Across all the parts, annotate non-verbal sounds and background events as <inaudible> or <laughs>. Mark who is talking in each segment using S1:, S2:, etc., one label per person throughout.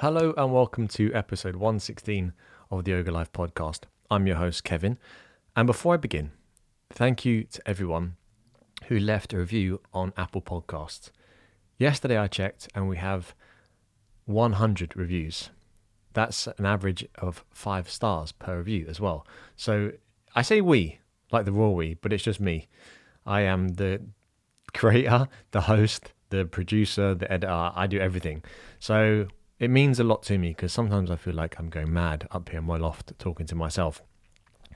S1: Hello and welcome to episode 116 of the Yoga Life podcast. I'm your host, Kevin. And before I begin, thank you to everyone who left a review on Apple Podcasts. Yesterday I checked and we have 100 reviews. That's an average of five stars per review as well. So I say we, like the raw we, but it's just me. I am the creator, the host, the producer, the editor. I do everything. So it means a lot to me because sometimes I feel like I'm going mad up here in my loft talking to myself.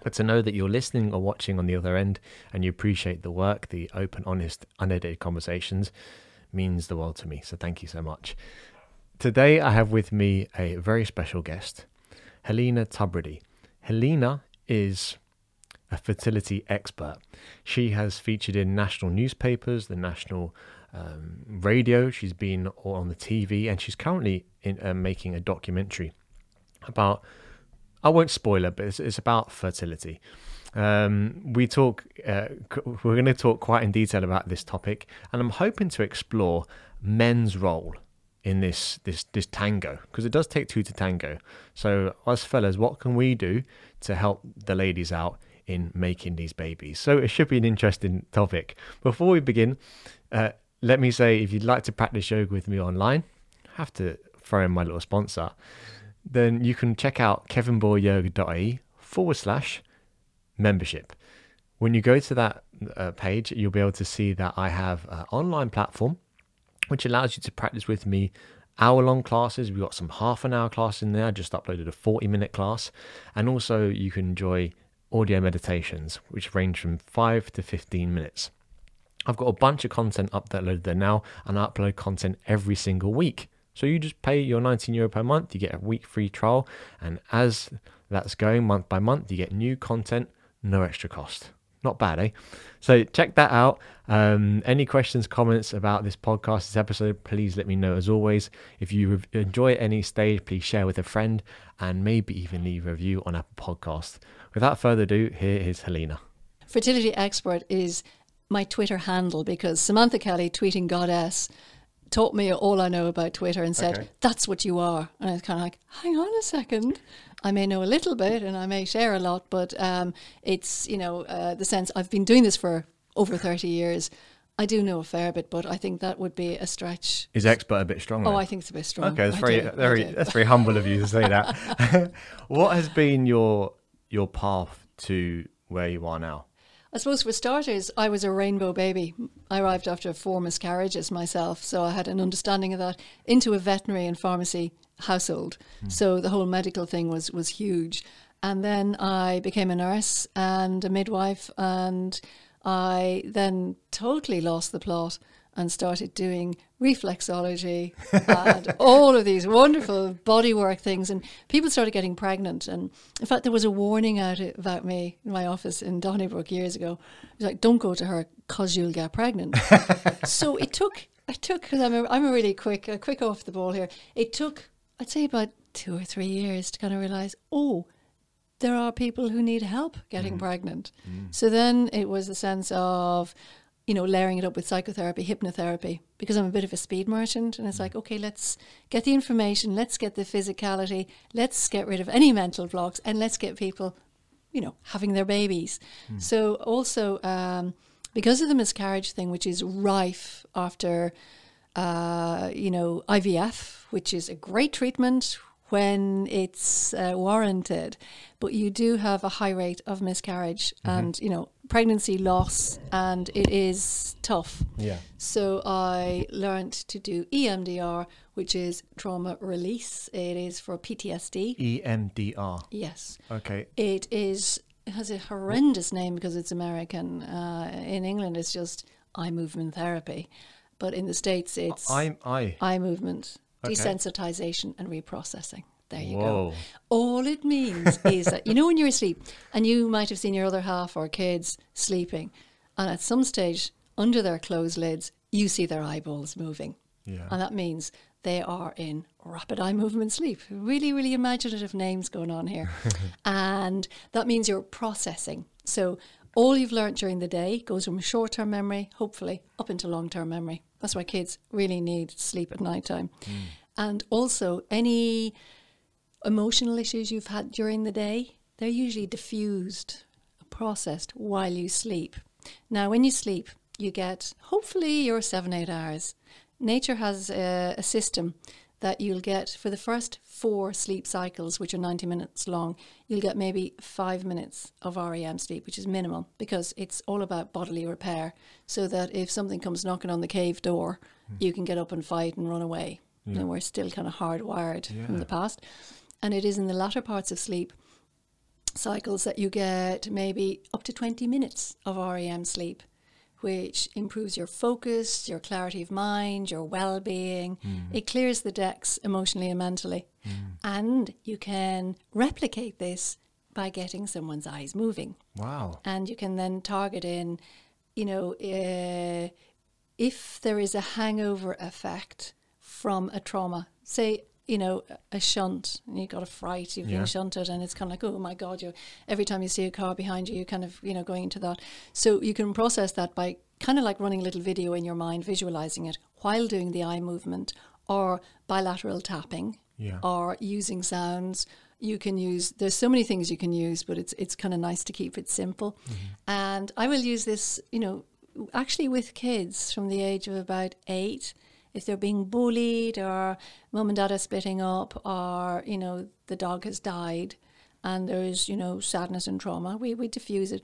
S1: But to know that you're listening or watching on the other end and you appreciate the work, the open, honest, unedited conversations means the world to me. So thank you so much. Today I have with me a very special guest, Helena Tubridy. Helena is a fertility expert. She has featured in national newspapers, the national um, radio. She's been on the TV, and she's currently in, uh, making a documentary about. I won't spoil it, but it's, it's about fertility. Um, we talk. Uh, we're going to talk quite in detail about this topic, and I'm hoping to explore men's role in this this this tango because it does take two to tango. So, us fellas, what can we do to help the ladies out in making these babies? So, it should be an interesting topic. Before we begin, uh, let me say if you'd like to practice yoga with me online, have to throw in my little sponsor, then you can check out kevinboyyoga.ie forward slash membership. When you go to that uh, page, you'll be able to see that I have an online platform which allows you to practice with me hour long classes. We've got some half an hour class in there. I just uploaded a 40 minute class. And also, you can enjoy audio meditations, which range from 5 to 15 minutes. I've got a bunch of content uploaded there now, and I upload content every single week. So you just pay your 19 euro per month, you get a week free trial, and as that's going month by month, you get new content, no extra cost. Not bad, eh? So check that out. Um, any questions, comments about this podcast, this episode, please let me know. As always, if you enjoy any stage, please share with a friend and maybe even leave a review on Apple Podcast. Without further ado, here is Helena.
S2: Fertility expert is my Twitter handle because Samantha Kelly, tweeting goddess, taught me all I know about Twitter and said, okay. That's what you are. And I was kind of like, Hang on a second. I may know a little bit and I may share a lot, but um, it's, you know, uh, the sense I've been doing this for over 30 years. I do know a fair bit, but I think that would be a stretch.
S1: Is expert a bit strong?
S2: Oh, I think it's a bit strong.
S1: Okay, that's very, do, very, that's very humble of you to say that. <laughs> what has been your your path to where you are now?
S2: I suppose for starters, I was a rainbow baby. I arrived after four miscarriages myself, so I had an understanding of that into a veterinary and pharmacy household. Mm. So the whole medical thing was was huge. And then I became a nurse and a midwife, and I then totally lost the plot and started doing reflexology and all of these wonderful bodywork things. And people started getting pregnant. And in fact, there was a warning out about me in my office in Donnybrook years ago. It was like, don't go to her because you'll get pregnant. <laughs> so it took, it took, because I'm a, I'm a really quick, a quick off the ball here. It took, I'd say about two or three years to kind of realize, oh, there are people who need help getting mm. pregnant. Mm. So then it was a sense of, you know, layering it up with psychotherapy, hypnotherapy, because I'm a bit of a speed merchant. And it's like, okay, let's get the information, let's get the physicality, let's get rid of any mental blocks, and let's get people, you know, having their babies. Mm. So also, um, because of the miscarriage thing, which is rife after, uh, you know, IVF, which is a great treatment when it's uh, warranted, but you do have a high rate of miscarriage mm-hmm. and you know pregnancy loss, and it is tough.
S1: Yeah.
S2: So I learned to do EMDR, which is trauma release. It is for PTSD.
S1: EMDR.
S2: Yes.
S1: Okay.
S2: It is. It has a horrendous name because it's American. Uh, in England, it's just eye movement therapy, but in the states, it's
S1: eye eye
S2: eye movement okay. desensitization and reprocessing. There you Whoa. go. All it means is that, you know, when you're asleep and you might have seen your other half or kids sleeping, and at some stage, under their closed lids, you see their eyeballs moving.
S1: Yeah.
S2: And that means they are in rapid eye movement sleep. Really, really imaginative names going on here. <laughs> and that means you're processing. So all you've learned during the day goes from short term memory, hopefully, up into long term memory. That's why kids really need sleep at night time. Mm. And also, any emotional issues you've had during the day, they're usually diffused, processed while you sleep. Now, when you sleep, you get hopefully your seven, eight hours. Nature has a, a system that you'll get for the first four sleep cycles, which are 90 minutes long, you'll get maybe five minutes of REM sleep, which is minimal because it's all about bodily repair. So that if something comes knocking on the cave door, mm. you can get up and fight and run away. Yeah. And we're still kind of hardwired yeah. from the past. And it is in the latter parts of sleep cycles that you get maybe up to 20 minutes of REM sleep which improves your focus, your clarity of mind, your well being. Mm. It clears the decks emotionally and mentally. Mm. And you can replicate this by getting someone's eyes moving.
S1: Wow.
S2: And you can then target in, you know, uh, if there is a hangover effect from a trauma, say you know, a shunt and you got a fright, you've yeah. been shunted and it's kind of like, oh my God, you every time you see a car behind you, you're kind of, you know, going into that. So you can process that by kind of like running a little video in your mind, visualizing it while doing the eye movement or bilateral tapping yeah. or using sounds. You can use, there's so many things you can use, but it's, it's kind of nice to keep it simple. Mm-hmm. And I will use this, you know, actually with kids from the age of about eight if they're being bullied or mum and dad are splitting up or, you know, the dog has died and there's, you know, sadness and trauma, we, we diffuse it.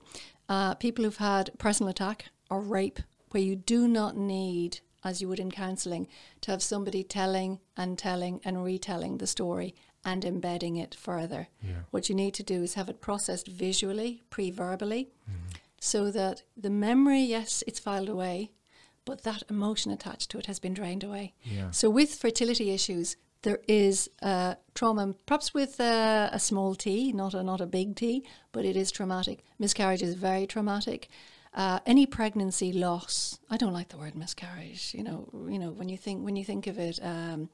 S2: Uh, people who've had personal attack or rape, where you do not need, as you would in counselling, to have somebody telling and telling and retelling the story and embedding it further. Yeah. What you need to do is have it processed visually, pre verbally, mm-hmm. so that the memory, yes, it's filed away, but that emotion attached to it has been drained away. Yeah. So with fertility issues, there is uh, trauma, perhaps with uh, a small t, not a not a big t, but it is traumatic. Miscarriage is very traumatic. Uh, any pregnancy loss, I don't like the word miscarriage. You know, you know when you think when you think of it, um,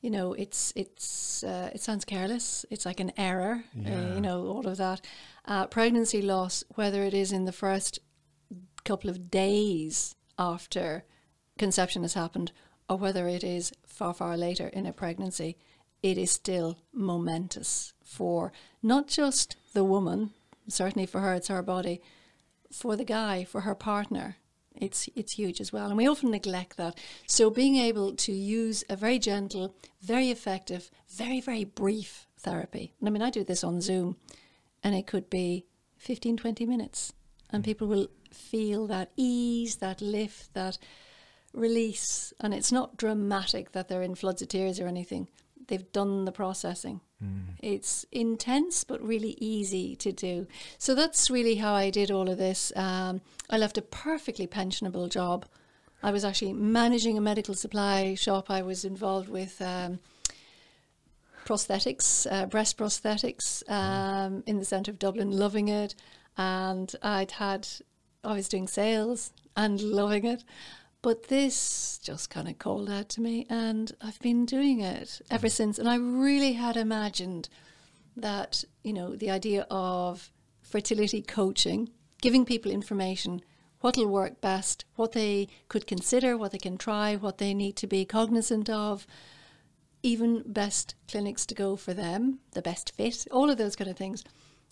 S2: you know, it's it's uh, it sounds careless. It's like an error. Uh, yeah. you know, all of that. Uh, pregnancy loss, whether it is in the first couple of days after conception has happened or whether it is far, far later in a pregnancy, it is still momentous for not just the woman, certainly for her, it's her body, for the guy, for her partner. It's it's huge as well, and we often neglect that. So being able to use a very gentle, very effective, very very brief therapy. And I mean, I do this on Zoom, and it could be 15, 20 minutes, and people will feel that ease, that lift, that release. And it's not dramatic that they're in floods of tears or anything. They've done the processing. Mm. It's intense, but really easy to do. So that's really how I did all of this. Um, I left a perfectly pensionable job. I was actually managing a medical supply shop. I was involved with um, prosthetics, uh, breast prosthetics, mm. um, in the centre of Dublin, loving it. And I'd had I was doing sales and loving it. But this just kind of called out to me, and I've been doing it ever mm. since. And I really had imagined that, you know, the idea of fertility coaching, giving people information, what'll work best, what they could consider, what they can try, what they need to be cognizant of, even best clinics to go for them, the best fit, all of those kind of things.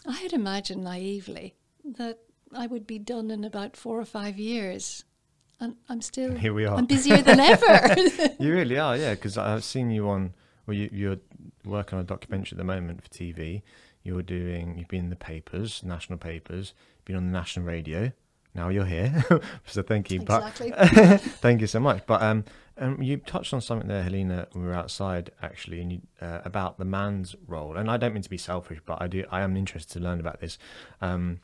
S2: I had imagined naively that I would be done in about four or five years. And I'm still
S1: here. We are.
S2: I'm busier than ever. <laughs> <laughs>
S1: you really are, yeah. Because I've seen you on. Well, you, you're working on a documentary at the moment for TV. You're doing. You've been in the papers, national papers. Been on the national radio. Now you're here, <laughs> so thank you.
S2: Exactly.
S1: But thank you so much. But um, um, you touched on something there, Helena, when we were outside actually, and you, uh, about the man's role. And I don't mean to be selfish, but I do. I am interested to learn about this. Um,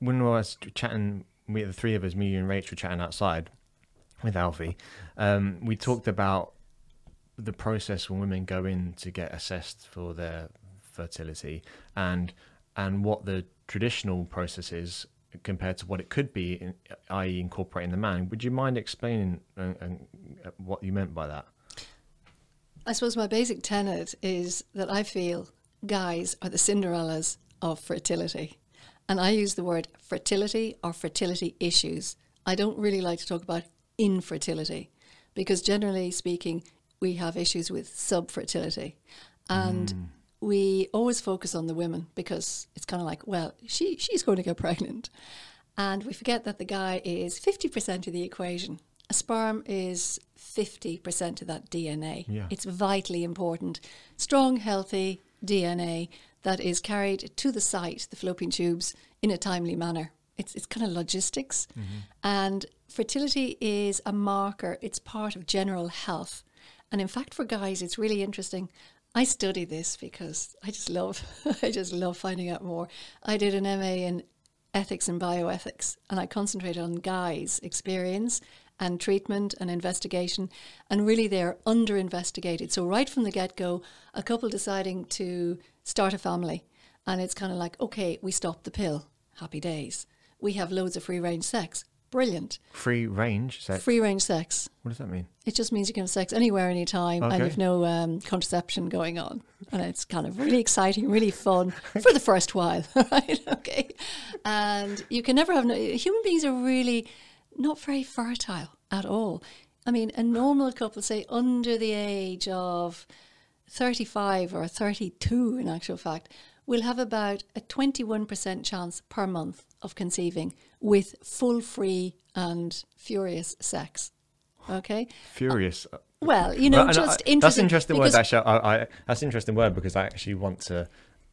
S1: when I was chatting, we the three of us, me, you, and Rachel, chatting outside with Alfie, um, we talked about the process when women go in to get assessed for their fertility and and what the traditional process is compared to what it could be, i.e., incorporating the man. Would you mind explaining uh, what you meant by that?
S2: I suppose my basic tenet is that I feel guys are the Cinderellas of fertility. And I use the word fertility or fertility issues. I don't really like to talk about infertility because, generally speaking, we have issues with subfertility. And mm. we always focus on the women because it's kind of like, well, she, she's going to get pregnant. And we forget that the guy is 50% of the equation. A sperm is 50% of that DNA.
S1: Yeah.
S2: It's vitally important. Strong, healthy DNA that is carried to the site, the fallopian tubes, in a timely manner. It's, it's kind of logistics. Mm-hmm. And fertility is a marker, it's part of general health. And in fact, for guys, it's really interesting. I study this because I just love, <laughs> I just love finding out more. I did an MA in ethics and bioethics, and I concentrated on guys' experience and treatment and investigation, and really they're under investigated. So right from the get go, a couple deciding to start a family, and it's kind of like, okay, we stop the pill, happy days. We have loads of free range sex, brilliant.
S1: Free range sex.
S2: Free range sex.
S1: What does that mean?
S2: It just means you can have sex anywhere, anytime, and you've no um, contraception going on. And it's kind of really exciting, really fun <laughs> for the first while, <laughs> right? Okay. And you can never have, no, human beings are really not very fertile at all. I mean, a normal couple, say under the age of 35 or 32, in actual fact, will have about a 21% chance per month of conceiving with full, free, and furious sex. Okay.
S1: Furious.
S2: Uh, uh, well, you know,
S1: Well, and I-
S2: just
S1: That's
S2: interesting.
S1: interesting word. Actually, I, I, that's an interesting word because I actually want to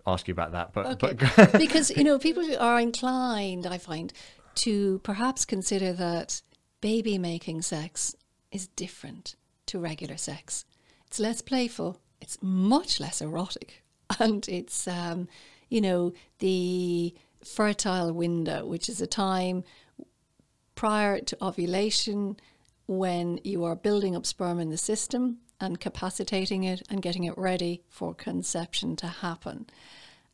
S1: ask you about that. But,
S2: Okay.
S1: but <laughs> <laughs>
S2: because you know people are inclined, I find, to perhaps consider that baby making sex is different to regular sex. It's less playful. It's much less erotic, <laughs> and it's um, you know the fertile window, which is a time prior to ovulation when you are building up sperm in the system and capacitating it and getting it ready for conception to happen.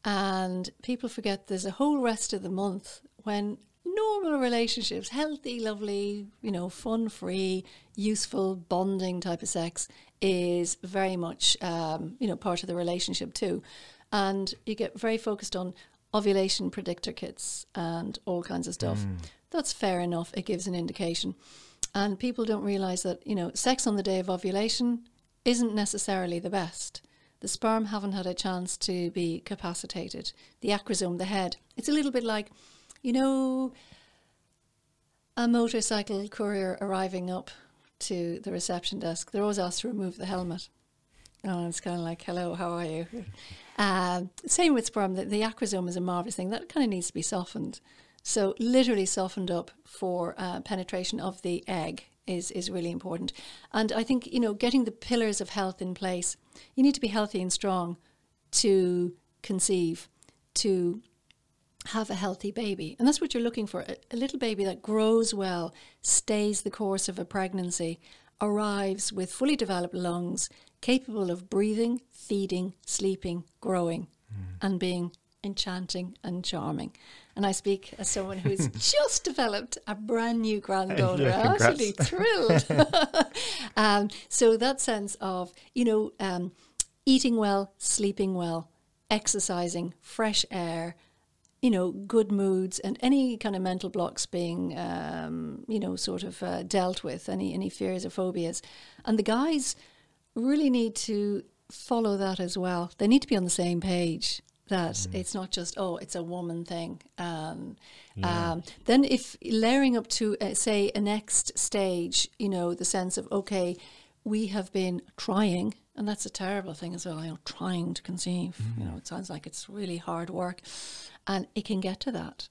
S2: And people forget there's a whole rest of the month when normal relationships, healthy, lovely, you know, fun free, useful, bonding type of sex is very much, um, you know, part of the relationship too. And you get very focused on ovulation predictor kits and all kinds of stuff. That's fair enough. It gives an indication. And people don't realize that, you know, sex on the day of ovulation isn't necessarily the best. The sperm haven't had a chance to be capacitated. The acrosome, the head, it's a little bit like, you know, a motorcycle courier arriving up to the reception desk. They're always asked to remove the helmet. Oh, it's kind of like, hello, how are you? Um, same with sperm. The, the acrosome is a marvelous thing. That kind of needs to be softened. So, literally softened up for uh, penetration of the egg is, is really important. And I think, you know, getting the pillars of health in place, you need to be healthy and strong to conceive, to have a healthy baby. And that's what you're looking for a, a little baby that grows well, stays the course of a pregnancy, arrives with fully developed lungs, capable of breathing, feeding, sleeping, growing, and being enchanting and charming. And I speak as someone who's <laughs> just developed a brand new granddaughter. <laughs>
S1: Yeah,
S2: I'm absolutely thrilled. <laughs> um, so that sense of, you know, um, eating well, sleeping well, exercising, fresh air, you know, good moods, and any kind of mental blocks being, um, you know, sort of uh, dealt with, any any fears or phobias, and the guys really need to follow that as well. They need to be on the same page. That it's not just oh, it's a woman thing. Um, um, then if layering up to uh, say a next stage, you know, the sense of okay, we have been trying, and that's a terrible thing as well. You know, trying to conceive. You know, it sounds like it's really hard work, and it can get to that.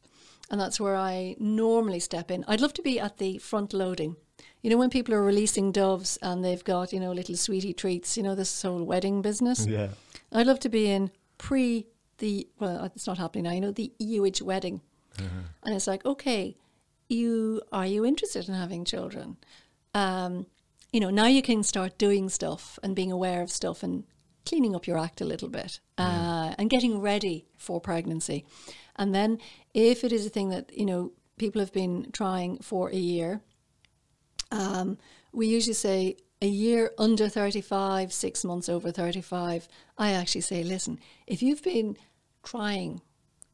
S2: And that's where I normally step in. I'd love to be at the front loading. You know, when people are releasing doves and they've got, you know, little sweetie treats, you know, this whole wedding business.
S1: yeah.
S2: I'd love to be in pre the, well, it's not happening now, you know, the EUH wedding. And it's like, okay, you are you interested in having children? Um, you know, now you can start doing stuff and being aware of stuff and cleaning up your act a little bit uh, and getting ready for pregnancy. And then, if it is a thing that you know people have been trying for a year, um, we usually say a year under 35, six months over 35. I actually say, listen, if you've been trying,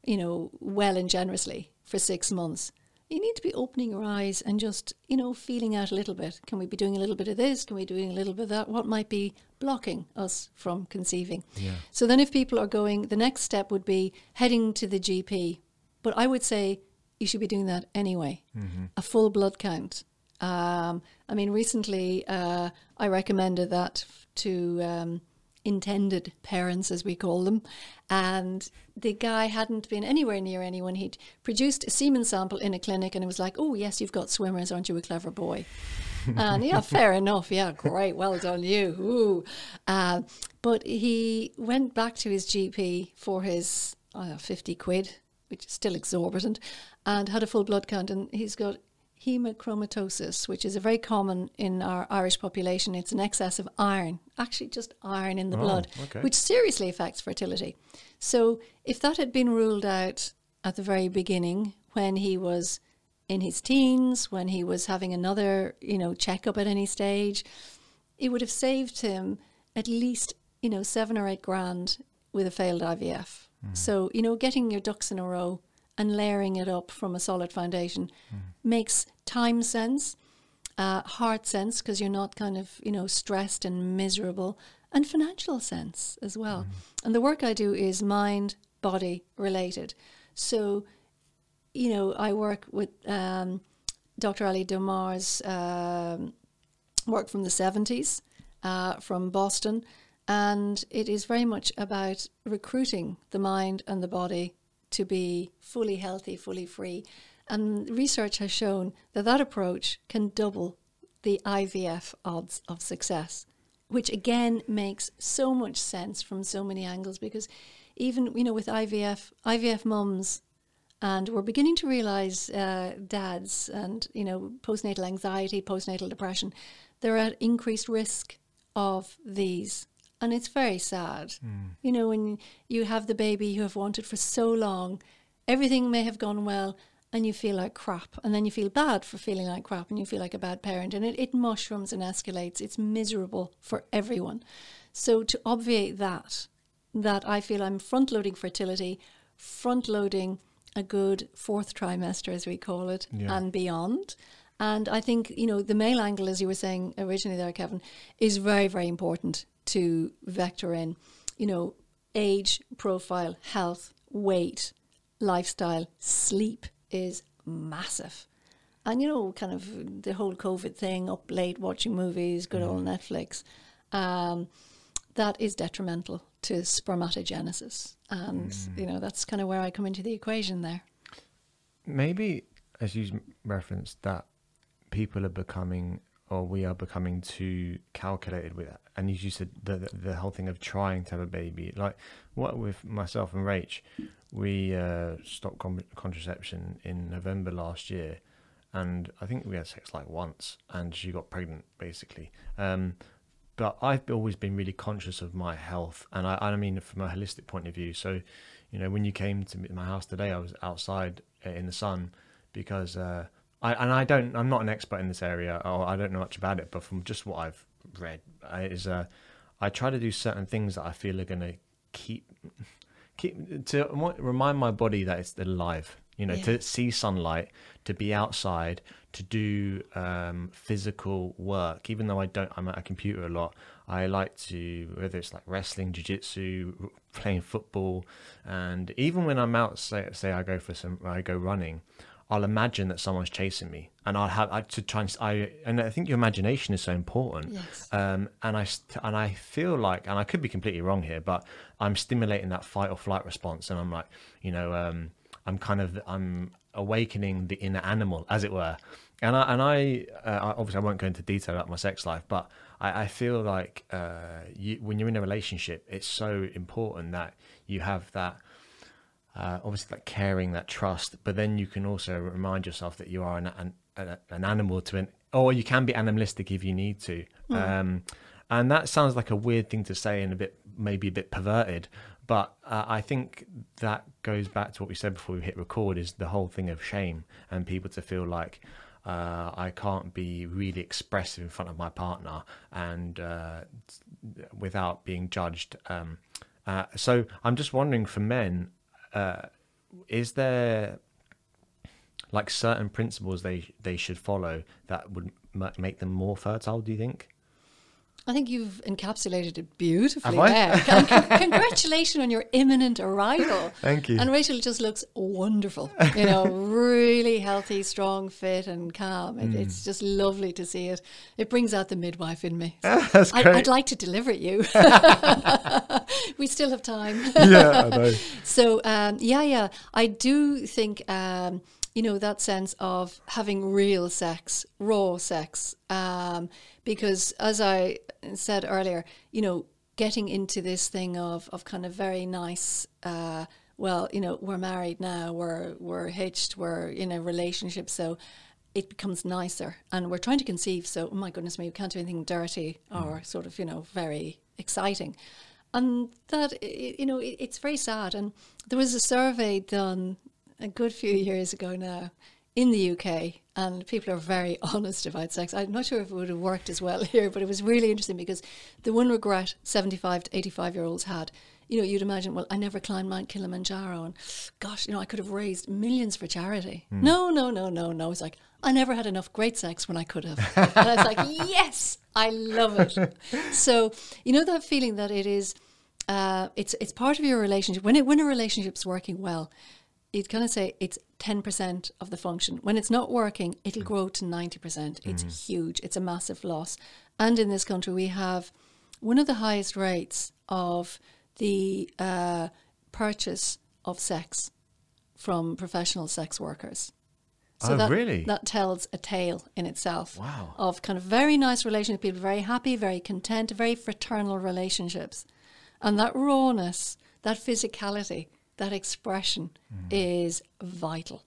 S2: you know, well and generously for six months, you need to be opening your eyes and just, you know, feeling out a little bit. Can we be doing a little bit of this? Can we be doing a little bit of that? What might be blocking us from conceiving?
S1: Yeah.
S2: So then if people are going, the next step would be heading to the GP. But I would say you should be doing that anyway. A full blood count. Um, I mean, recently uh, I recommended that to um, intended parents, as we call them, and the guy hadn't been anywhere near anyone. He'd produced a semen sample in a clinic, and it was like, "Oh yes, you've got swimmers, aren't you a clever boy?" <laughs> and yeah, fair enough. Yeah, great, well done, you. Ooh. Uh, but he went back to his GP for his uh, fifty quid, which is still exorbitant, and had a full blood count, and he's got hemochromatosis, which is a very common in our Irish population. It's an excess of iron, actually just iron in the
S1: Oh,
S2: blood,
S1: okay.
S2: which seriously affects fertility. So if that had been ruled out at the very beginning, when he was in his teens, when he was having another, you know, checkup at any stage, it would have saved him at least, you know, seven or eight grand with a failed IVF. Mm-hmm. So, you know, getting your ducks in a row and layering it up from a solid foundation makes time sense, uh, heart sense, because you're not kind of, you know, stressed and miserable, and financial sense as well. And the work I do is mind, body related. So, you know, I work with um, Dr. Ali Domar's um, work from the 70s uh, from Boston. And it is very much about recruiting the mind and the body to be fully healthy, fully free. And research has shown that that approach can double the IVF odds of success, which again makes so much sense from so many angles because even, you know, with IVF, IVF mums and we're beginning to realize uh, dads and you know postnatal anxiety postnatal depression they're at increased risk of these and it's very sad. Mm. You know when you have the baby you have wanted for so long everything may have gone well and you feel like crap. And then you feel bad for feeling like crap and you feel like a bad parent. And it, it mushrooms and escalates. It's miserable for everyone. So to obviate that that i feel i'm front loading fertility front loading a good fourth trimester, as we call it,
S1: Yeah.
S2: and beyond. And I think, you know, the male angle, as you were saying originally there, Kevin, is very, very important to vector in. You know, age, profile, health, weight, lifestyle, sleep is massive. And, you know, kind of the whole COVID thing, up late watching movies, good old Netflix, um, that is detrimental to spermatogenesis. And, you know, that's kind of where I come into the equation there.
S1: Maybe, as you referenced, that people are becoming, or we are becoming too calculated with, and as you said, the, the the whole thing of trying to have a baby. Like what with myself and Rach, we uh, stopped con- contraception in November last year, and I think we had sex like once, and she got pregnant basically. Um, but I've always been really conscious of my health, and I, I mean from a holistic point of view. So, you know, when you came to my house today, I was outside uh, in the sun because uh, I and I don't, I'm not an expert in this area, or I don't know much about it, but from just what I've read, I, is uh, I try to do certain things that I feel are going to keep keep to remind my body that it's alive. You know,
S2: Yeah.
S1: to see sunlight, to be outside, to do um, physical work. Even though I don't, I'm at a computer a lot. I like to whether it's like wrestling, jiu-jitsu, playing football, and even when I'm out, say, say I go for some, I go running. I'll imagine that someone's chasing me, and I'll have I, to try and I and I think your imagination is so important.
S2: Yes.
S1: Um, and I and I feel like, and I could be completely wrong here, but I'm stimulating that fight or flight response, and I'm like, you know, um, I'm kind of I'm awakening the inner animal, as it were. And I and I uh, obviously I won't go into detail about my sex life, but I, I feel like uh, you, when you're in a relationship, it's so important that you have that uh, obviously that caring, that trust, but then you can also remind yourself that you are an an, an, an animal to an, or you can be animalistic if you need to. Um, and that sounds like a weird thing to say and a bit maybe a bit perverted, but uh, I think that goes back to what we said before we hit record is the whole thing of shame and people to feel like. Uh, I can't be really expressive in front of my partner and uh, without being judged. Um, uh, so I'm just wondering for men, uh, is there like certain principles they they should follow that would make them more fertile? Do you think?
S2: I think you've encapsulated it beautifully there. Con- <laughs> con- Congratulations on your imminent arrival.
S1: Thank you.
S2: And Rachel just looks wonderful. You know, <laughs> really healthy, strong, fit, and calm. It,
S1: Hmm.
S2: It's just lovely to see it. It brings out the midwife in me. <laughs>
S1: That's
S2: I,
S1: great.
S2: I'd like to deliver it you. we still have time.
S1: yeah, I know.
S2: So um, yeah, yeah, I do think um, you know that sense of having real sex, raw sex, um, because as I said earlier, you know, getting into this thing of of kind of very nice. Uh, well, you know, we're married now, we're we're hitched, we're in a relationship, so it becomes nicer, and we're trying to conceive. So, oh my goodness me, we can't do anything dirty or sort of, you know, very exciting and that you know it, it's very sad and there was a survey done a good few years ago now in the UK and people are very <laughs> honest about sex. I'm not sure if it would have worked as well <laughs> here but it was really interesting because the one regret 75 to 85 year olds had you know you'd imagine well I never climbed Mount Kilimanjaro and gosh you know I could have raised millions for charity. No no no no no. It's like I never had enough great sex when I could have. And I was like <laughs> yes I love it. So you know that feeling that it is uh, it's it's part of your relationship. When it when a relationship's working well you'd kind of say it's 10% of the function. When it's not working it'll grow to 90% it's huge. It's a massive loss. And in this country we have one of the highest rates of the uh, purchase of sex from professional sex workers.
S1: Oh,
S2: that,
S1: really?
S2: that tells a tale in itself
S1: Wow.
S2: of kind of very nice relationships, people very happy, very content, very fraternal relationships. And that rawness, that physicality, that expression
S1: Mm.
S2: is vital.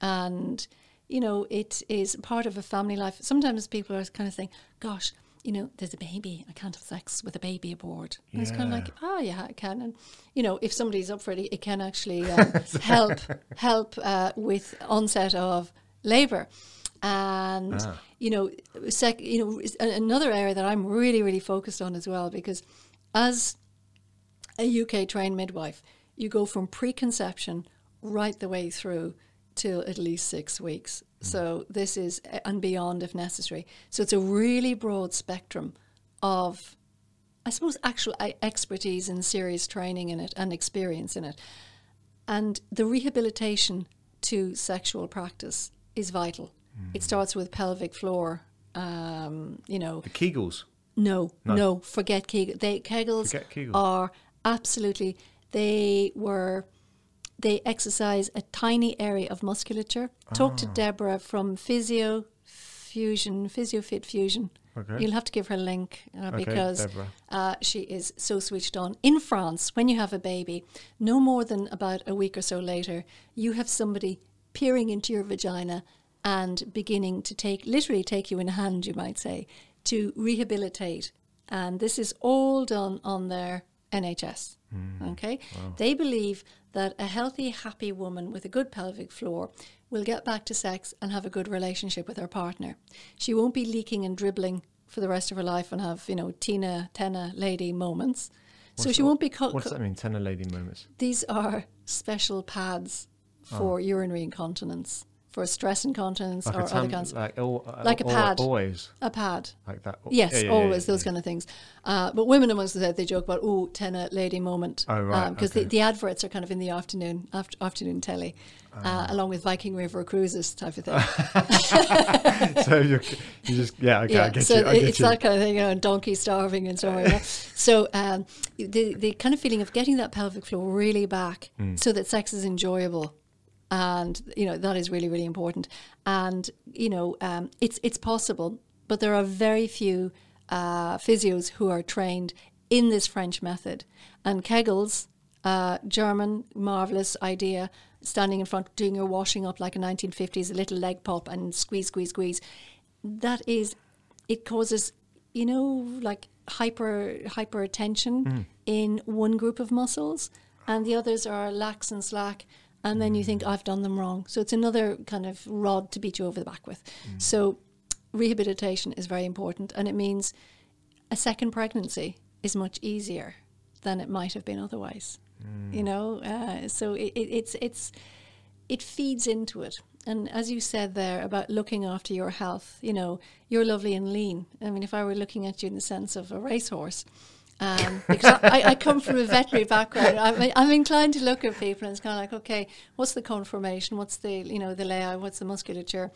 S2: And, you know, it is part of a family life. Sometimes people are kind of saying, gosh, you know, there's a baby. I can't have sex with a baby aboard. And it's kind of like, oh, yeah, I can. And, you know, if somebody's up for it, it can actually <laughs> um, help help uh, with onset of labour. And,
S1: Ah.
S2: you know, sec- you know, another area that I'm really, really focused on as well, because as a UK trained midwife, you go from preconception right the way through till at least six weeks. So this is and beyond if necessary. So it's a really broad spectrum of, I suppose, actual uh, expertise and serious training in it and experience in it. And the rehabilitation to sexual practice is vital. It starts with pelvic floor. Um, you know,
S1: The Kegels.
S2: no, no, forget Kegel. They Kegels
S1: Forget Kegels.
S2: are absolutely. They were. They exercise a tiny area of musculature. Talk
S1: Ah.
S2: to Deborah from Physio Fusion, Physio Fit Fusion.
S1: Okay.
S2: You'll have to give her a link uh,
S1: Okay,
S2: because uh, she is so switched on. In France, when you have a baby, no more than about a week or so later, you have somebody peering into your vagina and beginning to take, literally take you in hand, you might say, to rehabilitate. And this is all done on their NHS. Mm. Okay? They believe that a healthy, happy woman with a good pelvic floor will get back to sex and have a good relationship with her partner. She won't be leaking and dribbling for the rest of her life and have, you know, Tina, TENA lady moments. so she
S1: that-
S2: won't be co-
S1: What does that mean? Tenor lady moments.
S2: these are special pads oh. for urinary incontinence, for stress incontinence.
S1: Like
S2: or
S1: tam-
S2: other kinds.
S1: like, al- uh,
S2: Like a pad.
S1: Always
S2: a pad.
S1: like that.
S2: Yes,
S1: Yeah, yeah,
S2: always
S1: yeah,
S2: those kind of things. Uh, but women amongst us, they joke about oh, TENA lady moment.
S1: Oh, right,
S2: Because
S1: okay.
S2: the, the adverts are kind of in the afternoon, after, afternoon telly,
S1: Ah.
S2: uh, along with Viking River cruises type of thing. <laughs>
S1: so you you just yeah okay I get
S2: so
S1: you I get
S2: it's
S1: you.
S2: that kind of thing, you know, donkey starving and so on. <laughs> so um, the the kind of feeling of getting that pelvic floor really back,
S1: Mm.
S2: so that sex is enjoyable, and you know that is really really important. And you know um, it's it's possible, but there are very few uh, physios who are trained in this French method. And Kegels, uh, German, marvelous idea. Standing in front, doing your washing up like a 1950s, a little leg pop and squeeze, squeeze, squeeze that is it causes you know like hyper hyper hypertension in one group of muscles and the others are lax and slack and then you think i've done them wrong. So it's another kind of rod to beat you over the back with. So rehabilitation is very important and it means a second pregnancy is much easier than it might have been otherwise you know? Uh, so it, it, it's it's it feeds into it. And as you said there about looking after your health, you know, you're lovely and lean. I mean, if I were looking at you in the sense of a racehorse, um, because I, I, come from a veterinary background, I'm, I'm, inclined to look at people and it's kind of like, okay, what's the conformation? What's the you know the layout? What's the musculature?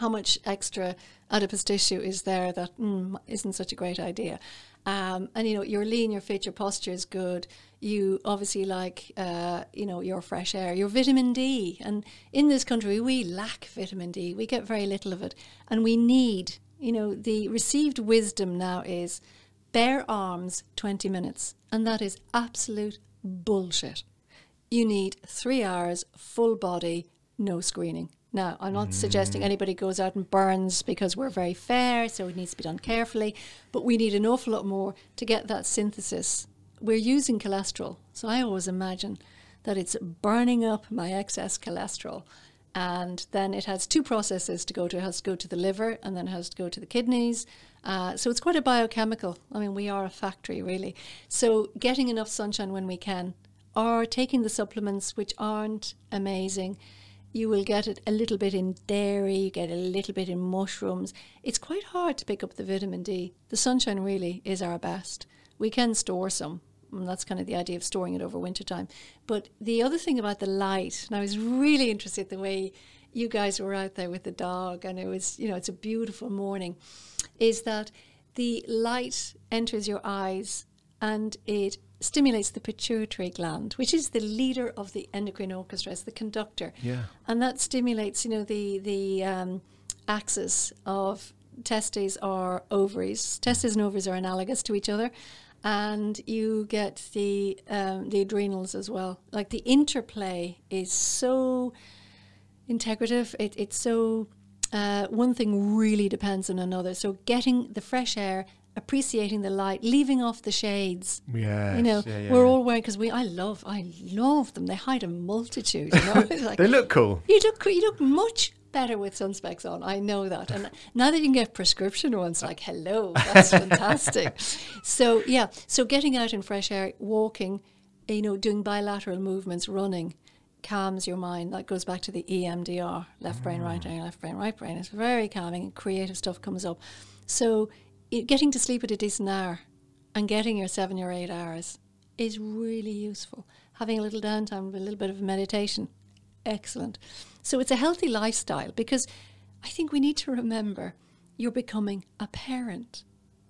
S2: How much extra adipose tissue is there that mm, not such a great idea? Um, and you know, you're lean, you're fit, your posture is good. You obviously like, uh, you know, your fresh air, your vitamin D. And in this country, we lack vitamin D. We get very little of it, and we need. You know, the received wisdom now is bare arms 20 minutes, and that is absolute bullshit. You need three hours, full body, no screening. Now, I'm not mm. suggesting anybody goes out and burns because we're very fair, so it needs to be done carefully, but we need an awful lot more to get that synthesis. We're using cholesterol, so I always imagine that it's burning up my excess cholesterol. And then it has two processes to go to. It has to go to the liver and then it has to go to the kidneys. Uh, so it's quite a biochemical. I mean, we are a factory, really. So getting enough sunshine when we can, or taking the supplements which aren't amazing you will get it a little bit in dairy, you get a little bit in mushrooms. It's quite hard to pick up the vitamin D. The sunshine really is our best. We can store some. And that's kind of the idea of storing it over winter time. But the other thing about the light, and I was really interested the way you guys were out there with the dog, and it was, you know, it's a beautiful morning, is that the light enters your eyes and it stimulates the pituitary gland, which is the leader of the endocrine orchestra, it's the conductor.
S1: Yeah.
S2: And that stimulates, you know, the the um, axis of testes or ovaries. Testes and ovaries are analogous to each other, and you get the um, the adrenals as well. Like the interplay is so integrative. It, it's so uh, one thing really depends on another. So getting the fresh air appreciating the light, leaving off the shades.
S1: Yeah,
S2: you know,
S1: yeah, yeah,
S2: we're
S1: yeah.
S2: all wearing because we. I love, I love them. They hide a multitude. You know? <laughs> <laughs>
S1: like, they look cool.
S2: You look, you look much better with sun specs on. I know that, and now that you can get prescription ones, like hello, that's fantastic. <laughs> So yeah, so getting out in fresh air, walking, you know, doing bilateral movements, running calms your mind. That goes back to the EMDR, left brain, right mm. brain, left brain, right brain. It's very calming. Creative stuff comes up. So getting to sleep at a decent hour and getting your seven or eight hours is really useful. Having a little downtime, a little bit of meditation, excellent. So it's a healthy lifestyle because I think we need to remember you're becoming a parent.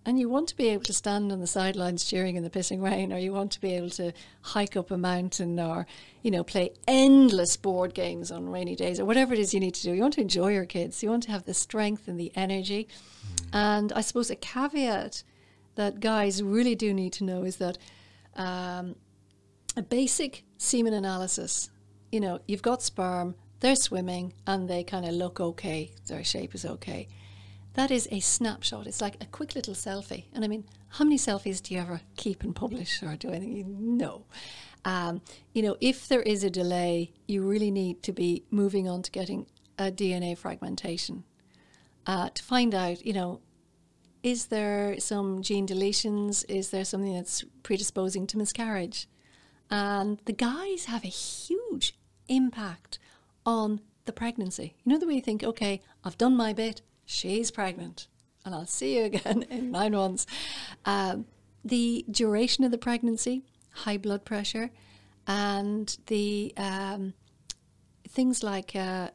S2: And you want to be able to stand on the sidelines cheering in the pissing rain, or you want to be able to hike up a mountain, or you know, play endless board games on rainy days, or whatever it is you need to do. You want to enjoy your kids. You want to have the strength and the energy. And I suppose a caveat that guys really do need to know is that um, a basic semen analysis, you know, you've got sperm, they're swimming, and they kind of look okay, their shape is okay. That is a snapshot. It's like a quick little selfie. And I mean, how many selfies do you ever keep and publish or do anything? No. Um, you know, if there is a delay, you really need to be moving on to getting a DNA fragmentation uh, to find out, you know, is there some gene deletions? Is there something that's predisposing to miscarriage? And the guys have a huge impact on the pregnancy. You know, the way you think, okay, I've done my bit, she's pregnant, and I'll see you <laughs> again in nine months. Um, the duration of the pregnancy, high blood pressure, and the um, things like uh,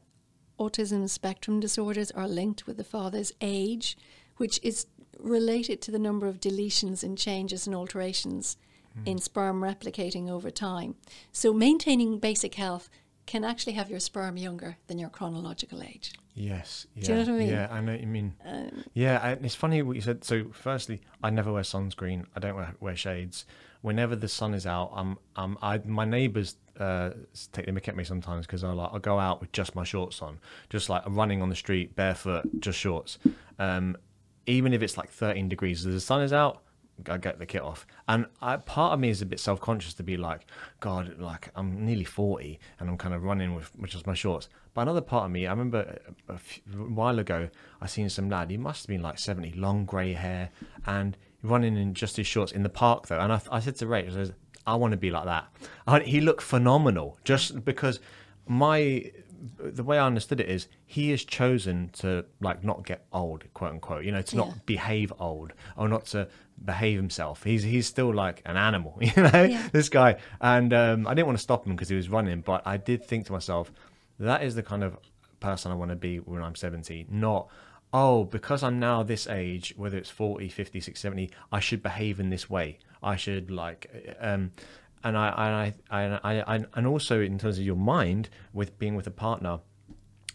S2: autism spectrum disorders are linked with the father's age, which is related to the number of deletions and changes and alterations mm. in sperm replicating over time. So, maintaining basic health can actually have your sperm younger than your chronological age.
S1: Yes. Yeah,
S2: Do you know what I mean?
S1: Yeah, I know what you mean. Um, yeah, I, it's funny what you said. So, firstly, I never wear sunscreen. I don't wear, wear shades. Whenever the sun is out, I'm, I'm, I, my neighbours uh, take the mick at me sometimes because I like I go out with just my shorts on, just like running on the street barefoot, just shorts. Um, even if it's like 13 degrees, the sun is out, I get the kit off. And I, part of me is a bit self conscious to be like, God, like I'm nearly 40 and I'm kind of running with, which just my shorts. But another part of me, I remember a, a, few, a while ago, I seen some lad, he must have been like 70, long grey hair, and running in just his shorts in the park though. And I, I said to Rachel, I want to be like that. I, he looked phenomenal just because my the way I understood it is he has chosen to like not get old, quote unquote. You know, to
S2: Yeah.
S1: not behave old or not to behave himself. He's he's still like an animal, <laughs> you know.
S2: Yeah.
S1: This guy, and um, I didn't want to stop him because he was running, but I did think to myself, that is the kind of person I want to be when I'm 70. Not oh, because I'm now this age, whether it's 40, 50, 60, 70, I should behave in this way. I should like um and I, I, I, I, I, and also in terms of your mind with being with a partner,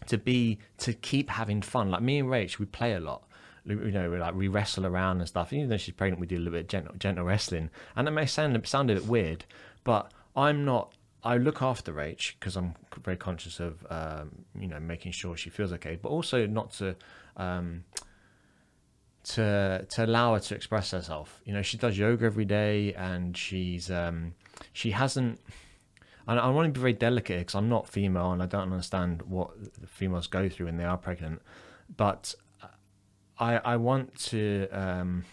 S1: to be to keep having fun. Like me and Rach, we play a lot. You know, we like we wrestle around and stuff. Even though she's pregnant, we do a little bit of gentle, gentle wrestling, and it may sound sound a bit weird, but I'm not. I look after Rach because I'm very conscious of um, you know making sure she feels okay, but also not to. Um, to to allow her to express herself. You know, she does yoga every day, and she's um, she hasn't. And I want to be very delicate because I'm not female, and I don't understand what females go through when they are pregnant. But I I want to. Um,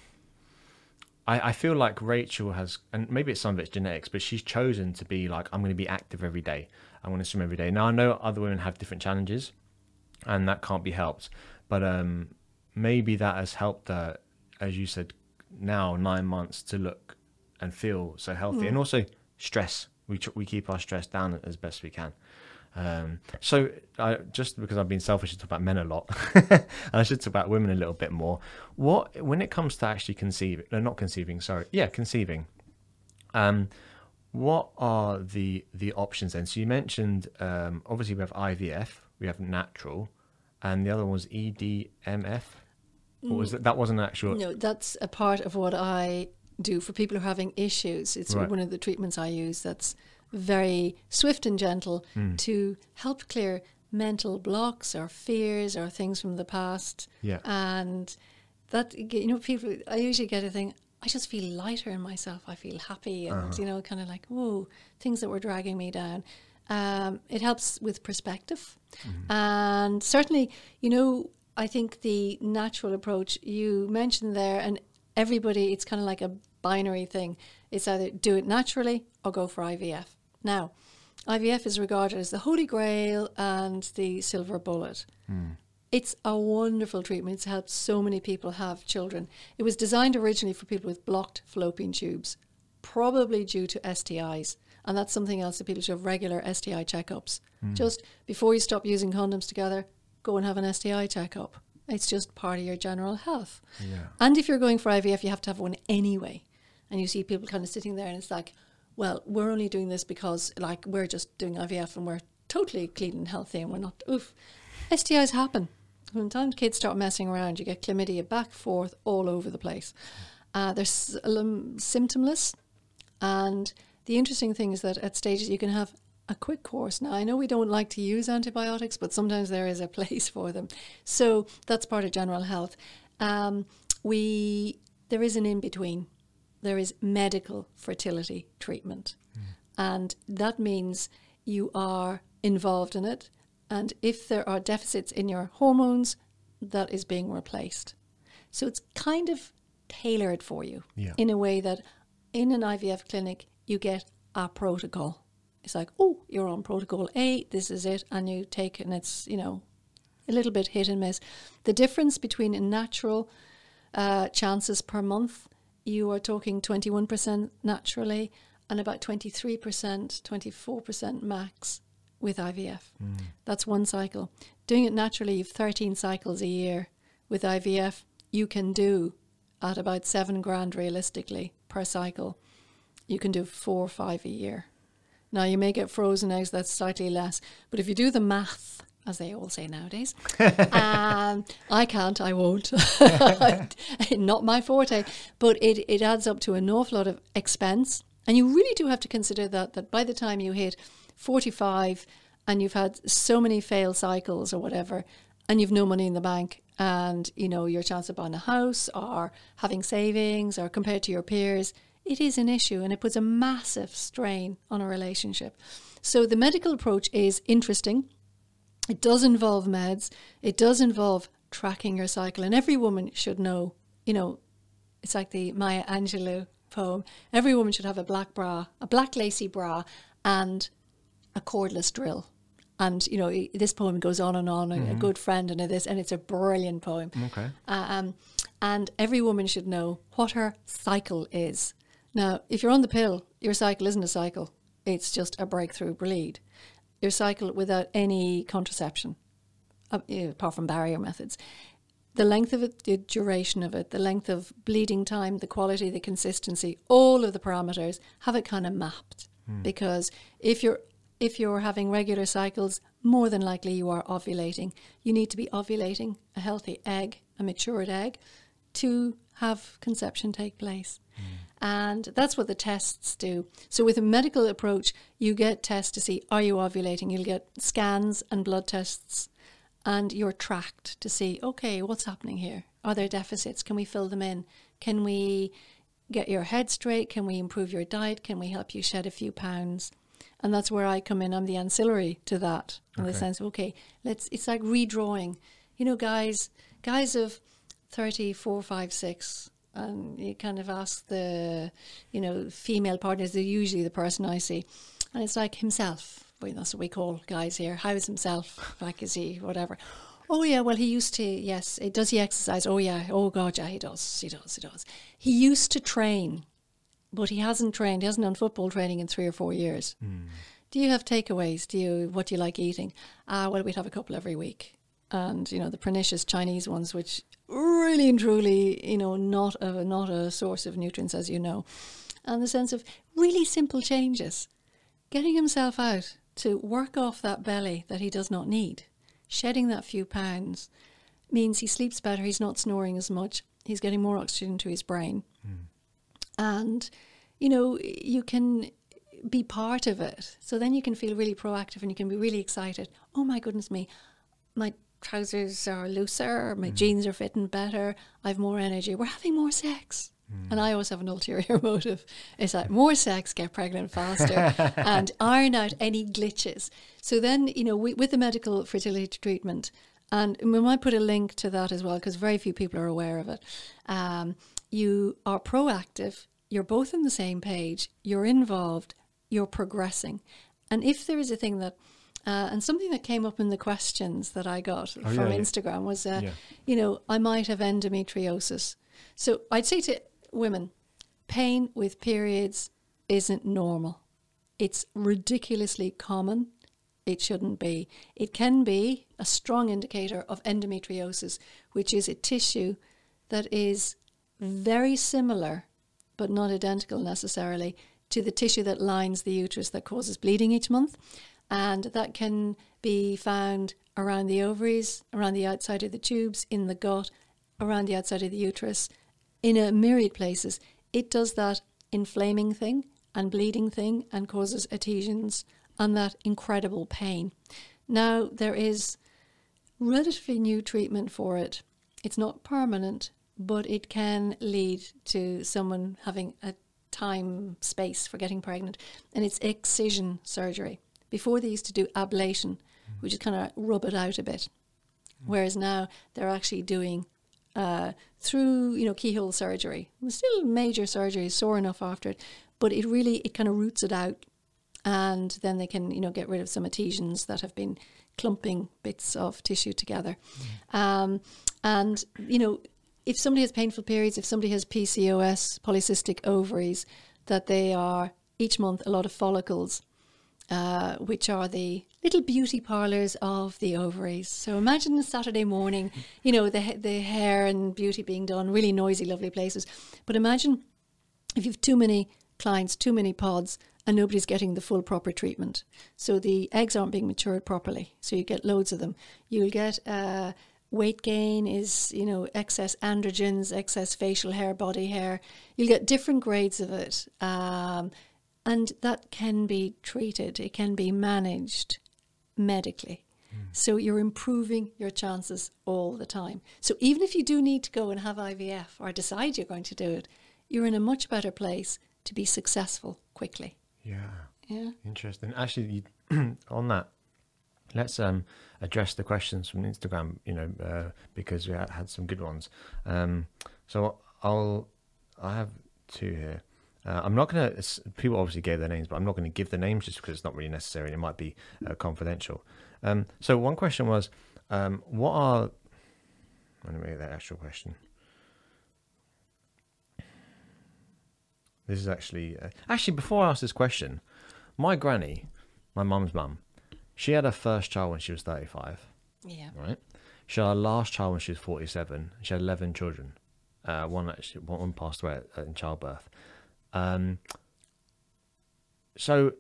S1: I, I feel like Rachel has, and maybe it's some of it's genetics, but she's chosen to be like, I'm going to be active every day. I'm going to swim every day. Now I know other women have different challenges, and that can't be helped. But um, maybe that has helped her, as you said, now nine months to look and feel so healthy, and also stress. We we keep our stress down as best we can. Um, so I, just because I've been selfish to talk about men a lot, <laughs> and I should talk about women a little bit more. What when it comes to actually conceiving, no, not conceiving, sorry, yeah, conceiving. Um, what are the the options then? So you mentioned um, obviously we have IVF, we have natural, and the other one was EDMF. What was that? That wasn't actual.
S2: No, that's a part of what I do for people who are having issues. It's
S1: Right.
S2: one of the treatments I use that's very swift and gentle
S1: Hmm.
S2: to help clear mental blocks or fears or things from the past.
S1: Yeah.
S2: And that, you know, people, I usually get a thing, I just feel lighter in myself. I feel happy and,
S1: Uh-huh.
S2: you know, kind of like, whoa, things that were dragging me down. Um, it helps with perspective.
S1: Mm-hmm.
S2: And certainly, you know, I think the natural approach you mentioned there, and everybody, it's kind of like a binary thing. It's either do it naturally or go for IVF. Now, IVF is regarded as the holy grail and the silver bullet. Hmm. It's a wonderful treatment. It's helped so many people have children. It was designed originally for people with blocked fallopian tubes, probably due to STIs. And that's something else that people should have regular STI checkups. Hmm. Just before you stop using condoms together, go and have an STI checkup. It's just part of your general health.
S1: Yeah.
S2: And if you're going for IVF, you have to have one anyway. And you see people kind of sitting there and it's like, well, we're only doing this because like we're just doing IVF and we're totally clean and healthy and we're not oof. STIs happen. When time kids start messing around, you get chlamydia back, forth, all over the place. Uh, they're s- um, symptomless. And the interesting thing is that at stages you can have a quick course. Now, I know we don't like to use antibiotics, but sometimes there is a <laughs> place for them. So that's part of general health. Um, we there is an in between. There is medical fertility treatment, and that means you are involved in it. And if there are deficits in your hormones, that is being replaced. So it's kind of tailored for you
S1: Yeah.
S2: in a way that in an IVF clinic, you get a protocol. It's like, oh, you're on protocol A, this is it, and you take and it's, you know, a little bit hit and miss. The difference between a natural uh, chances per month, you are talking 21% naturally and about 23%, 24% max with IVF. Mm. That's one cycle. Doing it naturally, you've 13 cycles a year. With IVF, you can do at about seven grand realistically per cycle. You can do four or five a year. Now, you may get frozen eggs, that's slightly less. But if you do the math, as they all say nowadays, <laughs> um, I can't, I won't. <laughs> <laughs> Not my forte. But it, it adds up to an awful lot of expense. And you really do have to consider that, that by the time you hit 45 and you've had so many failed cycles or whatever, and you've no money in the bank, and you know your chance of buying a house or having savings or compared to your peers, it is an issue and it puts a massive strain on a relationship. So the medical approach is interesting. It does involve meds. It does involve tracking your cycle, and every woman should know. You know, it's like the Maya Angelou poem. Every woman should have a black bra, a black lacy bra, and a cordless drill. And you know this poem goes on and on. A- A good friend and this, and it's a brilliant poem.
S1: Okay.
S2: Um, and every woman should know what her cycle is. Now, if you're on the pill, your cycle isn't a cycle. It's just a breakthrough bleed. Your cycle without any contraception, uh, apart from barrier methods. The length of it, the duration of it, the length of bleeding time, the quality, the consistency, all of the parameters have it kind of mapped. Because if you're if you're having regular cycles, more than likely you are ovulating. You need to be ovulating a healthy egg, a matured egg, to have conception take place. And that's what the tests do. So, with a medical approach, you get tests to see are you ovulating? You'll get scans and blood tests, and you're tracked to see okay, what's happening here? Are there deficits? Can we fill them in? Can we get your head straight? Can we improve your diet? Can we help you shed a few pounds? And that's where I come in. I'm the ancillary to that in the sense of okay, let's. It's like redrawing. You know, guys, guys of 34, 5, 6, and you kind of ask the, you know, female partners. They're usually the person I see, and it's like himself. Well, that's what we call guys here. How's himself? Like is he whatever? Oh yeah, well he used to. Yes, eh, does he exercise? Oh yeah. Oh god, yeah, he does. He does. He does. He used to train, but he hasn't trained. He hasn't done football training in three or four years. Do you have takeaways? Do you what do you like eating? Ah, well, we'd have a couple every week, and you know the pernicious Chinese ones, which really and truly, you know, not a not a source of nutrients, as you know, and the sense of really simple changes, getting himself out to work off that belly that he does not need, shedding that few pounds, means he sleeps better. He's not snoring as much. He's getting more oxygen to his brain, hmm. and you know you can be part of it. So then you can feel really proactive and you can be really excited. Oh my goodness me, my trousers are looser, my jeans are fitting better, I've more energy, we're having more sex. And I always have an ulterior <laughs> motive. It's like more sex, get pregnant faster, <laughs> and iron out any glitches. So then, you know, we, with the medical fertility treatment, and we might put a link to that as well because very few people are aware of it. Um, you are proactive, you're both on the same page, you're involved, you're progressing. And if there is a thing that, uh, and something that came up in the questions that I got from
S1: Oh, yeah, yeah.
S2: Instagram was, uh,
S1: Yeah.
S2: you know, I might have endometriosis. So I'd say to women, pain with periods isn't normal. It's ridiculously common. It shouldn't be. It can be a strong indicator of endometriosis, which is a tissue that is very similar, but not identical necessarily, to the tissue that lines the uterus that causes bleeding each month. And that can be found around the ovaries, around the outside of the tubes, in the gut, around the outside of the uterus, in a myriad places. It does that inflaming thing and bleeding thing and causes adhesions and that incredible pain. Now, there is relatively new treatment for it. It's not permanent, but it can lead to someone having a time space for getting pregnant. And it's excision surgery. Before they used to do ablation, which is kind of rub it out a bit. Whereas now they're actually doing uh, through you know keyhole surgery. Still major surgery, sore enough after it, but it really it kind of roots it out, and then they can you know get rid of some adhesions that have been clumping bits of tissue together, um, and you know if somebody has painful periods, if somebody has PCOS, polycystic ovaries, that they are each month a lot of follicles uh, which are the little beauty parlors of the ovaries. So imagine a Saturday morning, you know, the the hair and beauty being done, really noisy, lovely places. But imagine if you've too many clients, too many pods, and nobody's getting the full proper treatment. So the eggs aren't being matured properly. So you get loads of them. You'll get uh, weight gain is, you know, excess androgens, excess facial hair, body hair. You'll get different grades of it. Um, and that can be treated, it can be managed medically. So you're improving your chances all the time. So even if you do need to go and have IVF or decide you're going to do it, you're in a much better place to be successful quickly.
S1: Yeah.
S2: Yeah.
S1: Interesting. Actually, you, <clears throat> on that, let's um, address the questions from Instagram. You know, uh, because we had, had some good ones. Um, so I'll I have two here. Uh, I'm not going to. People obviously gave their names, but I'm not going to give the names just because it's not really necessary and it might be uh, confidential. Um, so one question was, um, what are? Let me make that actual question. This is actually uh, actually before I ask this question, my granny, my mum's mum, she had her first child when she was 35.
S2: Yeah.
S1: Right. She had her last child when she was 47. She had 11 children. Uh, one actually, one passed away in childbirth. Um, so,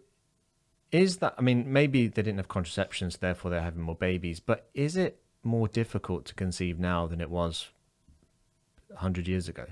S1: is that? I mean, maybe they didn't have contraceptions, therefore they're having more babies. But is it more difficult to conceive now than it was hundred years ago?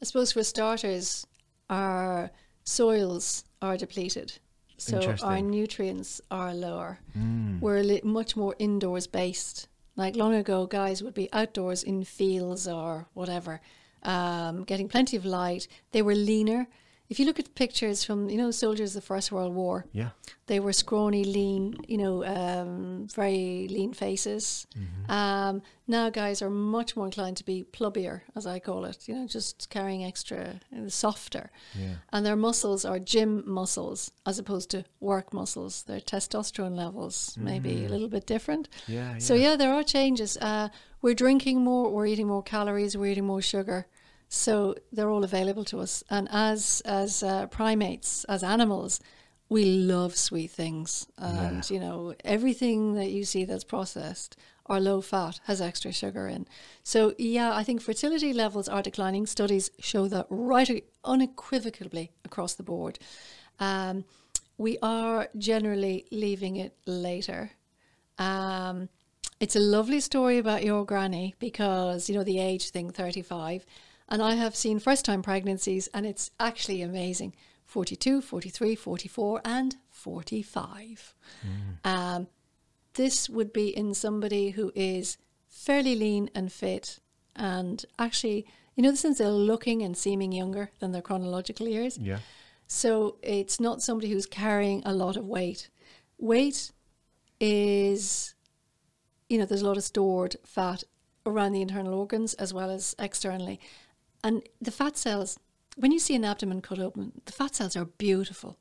S2: I suppose for starters, our soils are depleted. So our nutrients are lower. Mm. We're li- much more indoors based. Like long ago, guys would be outdoors in fields or whatever, um, getting plenty of light. They were leaner if you look at pictures from you know soldiers of the First World War,
S1: yeah,
S2: they were scrawny, lean, you know, um, very lean faces. Mm-hmm. Um, now guys are much more inclined to be plubbier, as I call it. You know, just carrying extra, uh, softer,
S1: yeah.
S2: and their muscles are gym muscles as opposed to work muscles. Their testosterone levels mm. maybe a little bit different.
S1: Yeah,
S2: yeah. So yeah, there are changes. Uh, we're drinking more, we're eating more calories, we're eating more sugar. So they're all available to us. And as as uh, primates, as animals, we love sweet things. And yeah. you know, everything that you see that's processed or low fat has extra sugar in. So yeah, I think fertility levels are declining. Studies show that right unequivocally across the board. Um, we are generally leaving it later. Um, it's a lovely story about your granny because you know the age thing, thirty five and I have seen first time pregnancies, and it's actually amazing 42, 43, 44, and 45. Mm. Um, this would be in somebody who is fairly lean and fit, and actually, you know, since they're looking and seeming younger than their chronological years.
S1: Yeah.
S2: So it's not somebody who's carrying a lot of weight. Weight is, you know, there's a lot of stored fat around the internal organs as well as externally. And the fat cells, when you see an abdomen cut open, the fat cells are beautiful.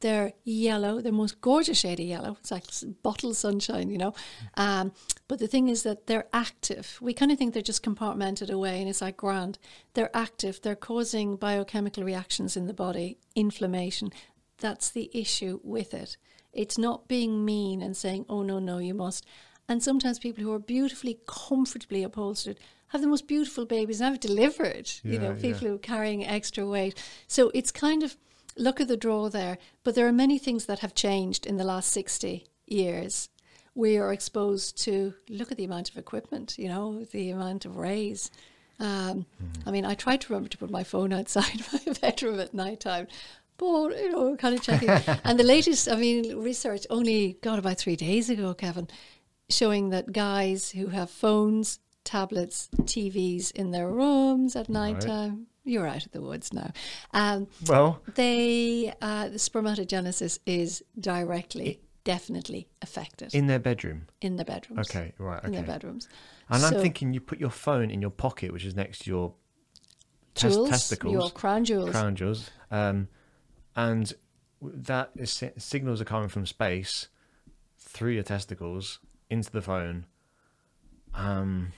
S2: They're yellow, they're most gorgeous shade of yellow. It's like bottle sunshine, you know. Um, but the thing is that they're active. We kind of think they're just compartmented away and it's like grand. They're active, they're causing biochemical reactions in the body, inflammation. That's the issue with it. It's not being mean and saying, oh, no, no, you must. And sometimes people who are beautifully, comfortably upholstered have the most beautiful babies and have delivered. Yeah, you know, people yeah. who are carrying extra weight. So it's kind of look at the draw there. But there are many things that have changed in the last 60 years. We are exposed to look at the amount of equipment, you know, the amount of rays. Um, mm. I mean, I tried to remember to put my phone outside <laughs> my bedroom at night time, but you know, kind of checking. <laughs> and the latest, I mean, research only got about three days ago, Kevin, showing that guys who have phones tablets, TVs in their rooms at night time. Right. You're out of the woods now. Um,
S1: well,
S2: they uh, the spermatogenesis is directly, it, definitely affected
S1: in their bedroom.
S2: In the bedrooms.
S1: Okay, right. Okay.
S2: In their bedrooms.
S1: And so, I'm thinking, you put your phone in your pocket, which is next to your
S2: jewels,
S1: testicles,
S2: your crown jewels,
S1: crown jewels, um, and that is, signals are coming from space through your testicles into the phone. Um,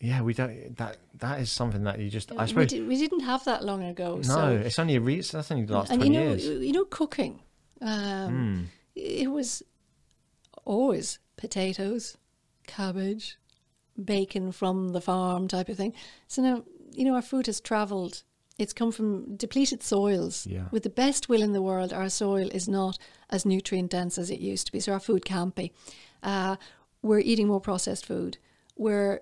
S1: yeah, we don't. That that is something that you just. I suppose
S2: we, did, we didn't have that long ago.
S1: No,
S2: so.
S1: it's only a re- that's only the last
S2: and
S1: twenty
S2: you know,
S1: years.
S2: You know, cooking. Um, mm. It was always potatoes, cabbage, bacon from the farm type of thing. So now you know our food has travelled. It's come from depleted soils.
S1: Yeah.
S2: With the best will in the world, our soil is not as nutrient dense as it used to be. So our food can't be. Uh, we're eating more processed food. We're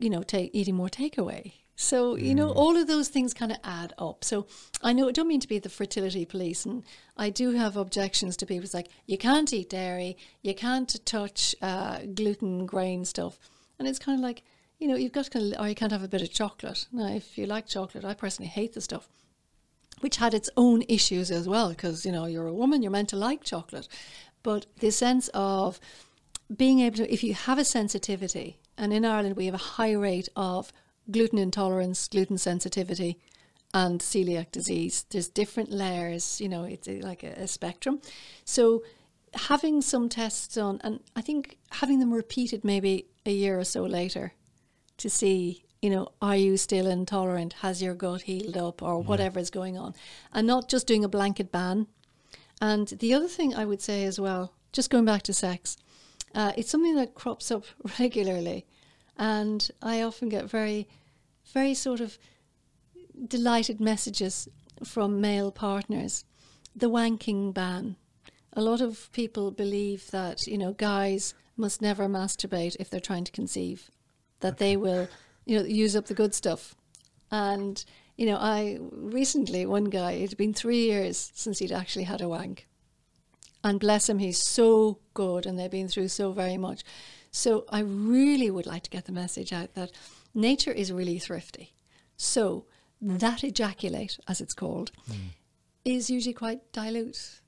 S2: you know, take, eating more takeaway. So, you know, mm. all of those things kind of add up. So I know I don't mean to be the fertility police, and I do have objections to people. It's like, you can't eat dairy, you can't touch uh, gluten, grain stuff. And it's kind of like, you know, you've got to, kind of, or you can't have a bit of chocolate. Now, if you like chocolate, I personally hate the stuff, which had its own issues as well, because, you know, you're a woman, you're meant to like chocolate. But the sense of being able to, if you have a sensitivity, and in Ireland, we have a high rate of gluten intolerance, gluten sensitivity, and celiac disease. There's different layers, you know, it's like a, a spectrum. So having some tests done, and I think having them repeated maybe a year or so later to see, you know, are you still intolerant? Has your gut healed up or mm-hmm. whatever is going on? And not just doing a blanket ban. And the other thing I would say as well, just going back to sex, uh, it's something that crops up <laughs> regularly. And I often get very, very sort of delighted messages from male partners. The wanking ban. A lot of people believe that, you know, guys must never masturbate if they're trying to conceive, that they will, you know, use up the good stuff. And, you know, I recently, one guy, it had been three years since he'd actually had a wank. And bless him, he's so good and they've been through so very much. So I really would like to get the message out that nature is really thrifty. So that ejaculate, as it's called, mm. is usually quite dilute.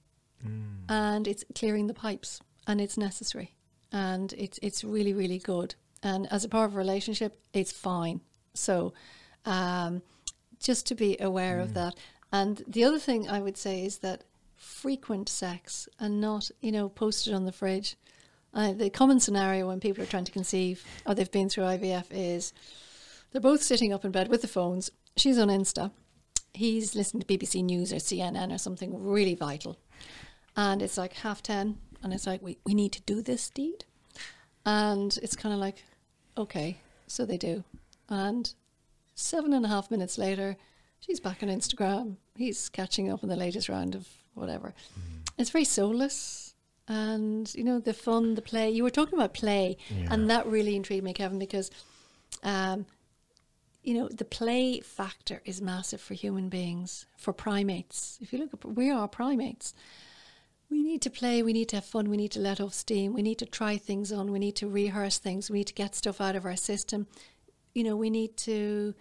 S2: Mm. And it's clearing the pipes and it's necessary. And it's it's really, really good. And as a part of a relationship, it's fine. So um, just to be aware mm. of that. And the other thing I would say is that frequent sex and not, you know, posted on the fridge. Uh, the common scenario when people are trying to conceive or they've been through IVF is they're both sitting up in bed with the phones. She's on Insta. He's listening to BBC News or CNN or something really vital. And it's like half 10. And it's like, we, we need to do this deed. And it's kind of like, okay. So they do. And seven and a half minutes later, she's back on Instagram. He's catching up on the latest round of whatever. Mm. It's very soulless. And, you know, the fun, the play. You were talking about play. Yeah. And that really intrigued me, Kevin, because um, you know, the play factor is massive for human beings, for primates. If you look at, we are primates. We need to play, we need to have fun, we need to let off steam, we need to try things on, we need to rehearse things, we need to get stuff out of our system. You know, we need to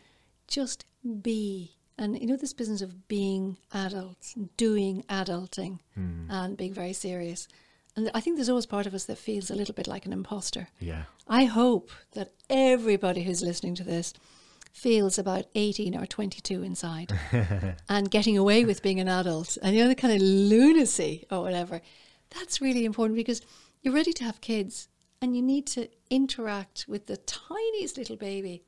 S2: just be. And you know, this business of being adults, doing adulting, mm. and being very serious. And I think there's always part of us that feels a little bit like an imposter.
S1: Yeah.
S2: I hope that everybody who's listening to this feels about 18 or 22 inside <laughs> and getting away with being an adult and you know the kind of lunacy or whatever that's really important because you're ready to have kids and you need to interact with the tiniest little baby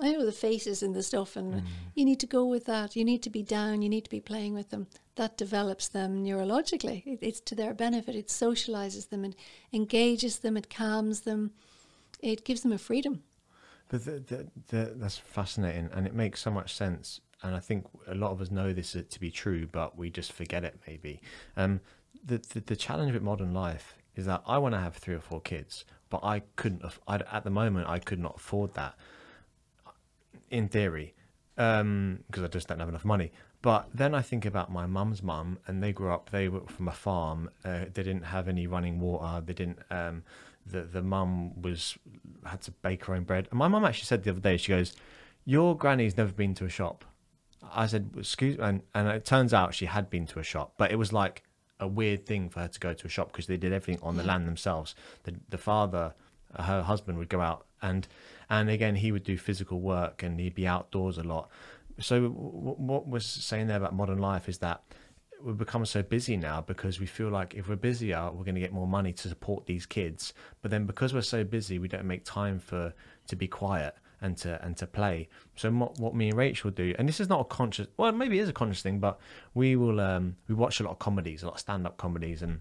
S2: I know the faces and the stuff, and mm. you need to go with that. You need to be down. You need to be playing with them. That develops them neurologically. It, it's to their benefit. It socializes them. It engages them. It calms them. It gives them a freedom.
S1: But the, the, the, that's fascinating, and it makes so much sense. And I think a lot of us know this to be true, but we just forget it. Maybe um, the, the, the challenge with modern life is that I want to have three or four kids, but I couldn't. i at the moment, I could not afford that. In theory, because um, I just don't have enough money. But then I think about my mum's mum, and they grew up. They were from a farm. Uh, they didn't have any running water. They didn't. Um, the the mum was had to bake her own bread. And my mum actually said the other day, she goes, "Your granny's never been to a shop." I said, "Excuse," me. and and it turns out she had been to a shop, but it was like a weird thing for her to go to a shop because they did everything on the land themselves. The the father, her husband, would go out and and again he would do physical work and he'd be outdoors a lot. So what was saying there about modern life is that we've become so busy now because we feel like if we're busier, we're going to get more money to support these kids. But then because we're so busy, we don't make time for to be quiet and to and to play. So what, what me and Rachel do, and this is not a conscious, well, maybe it is a conscious thing, but we will um, we watch a lot of comedies, a lot of stand up comedies, and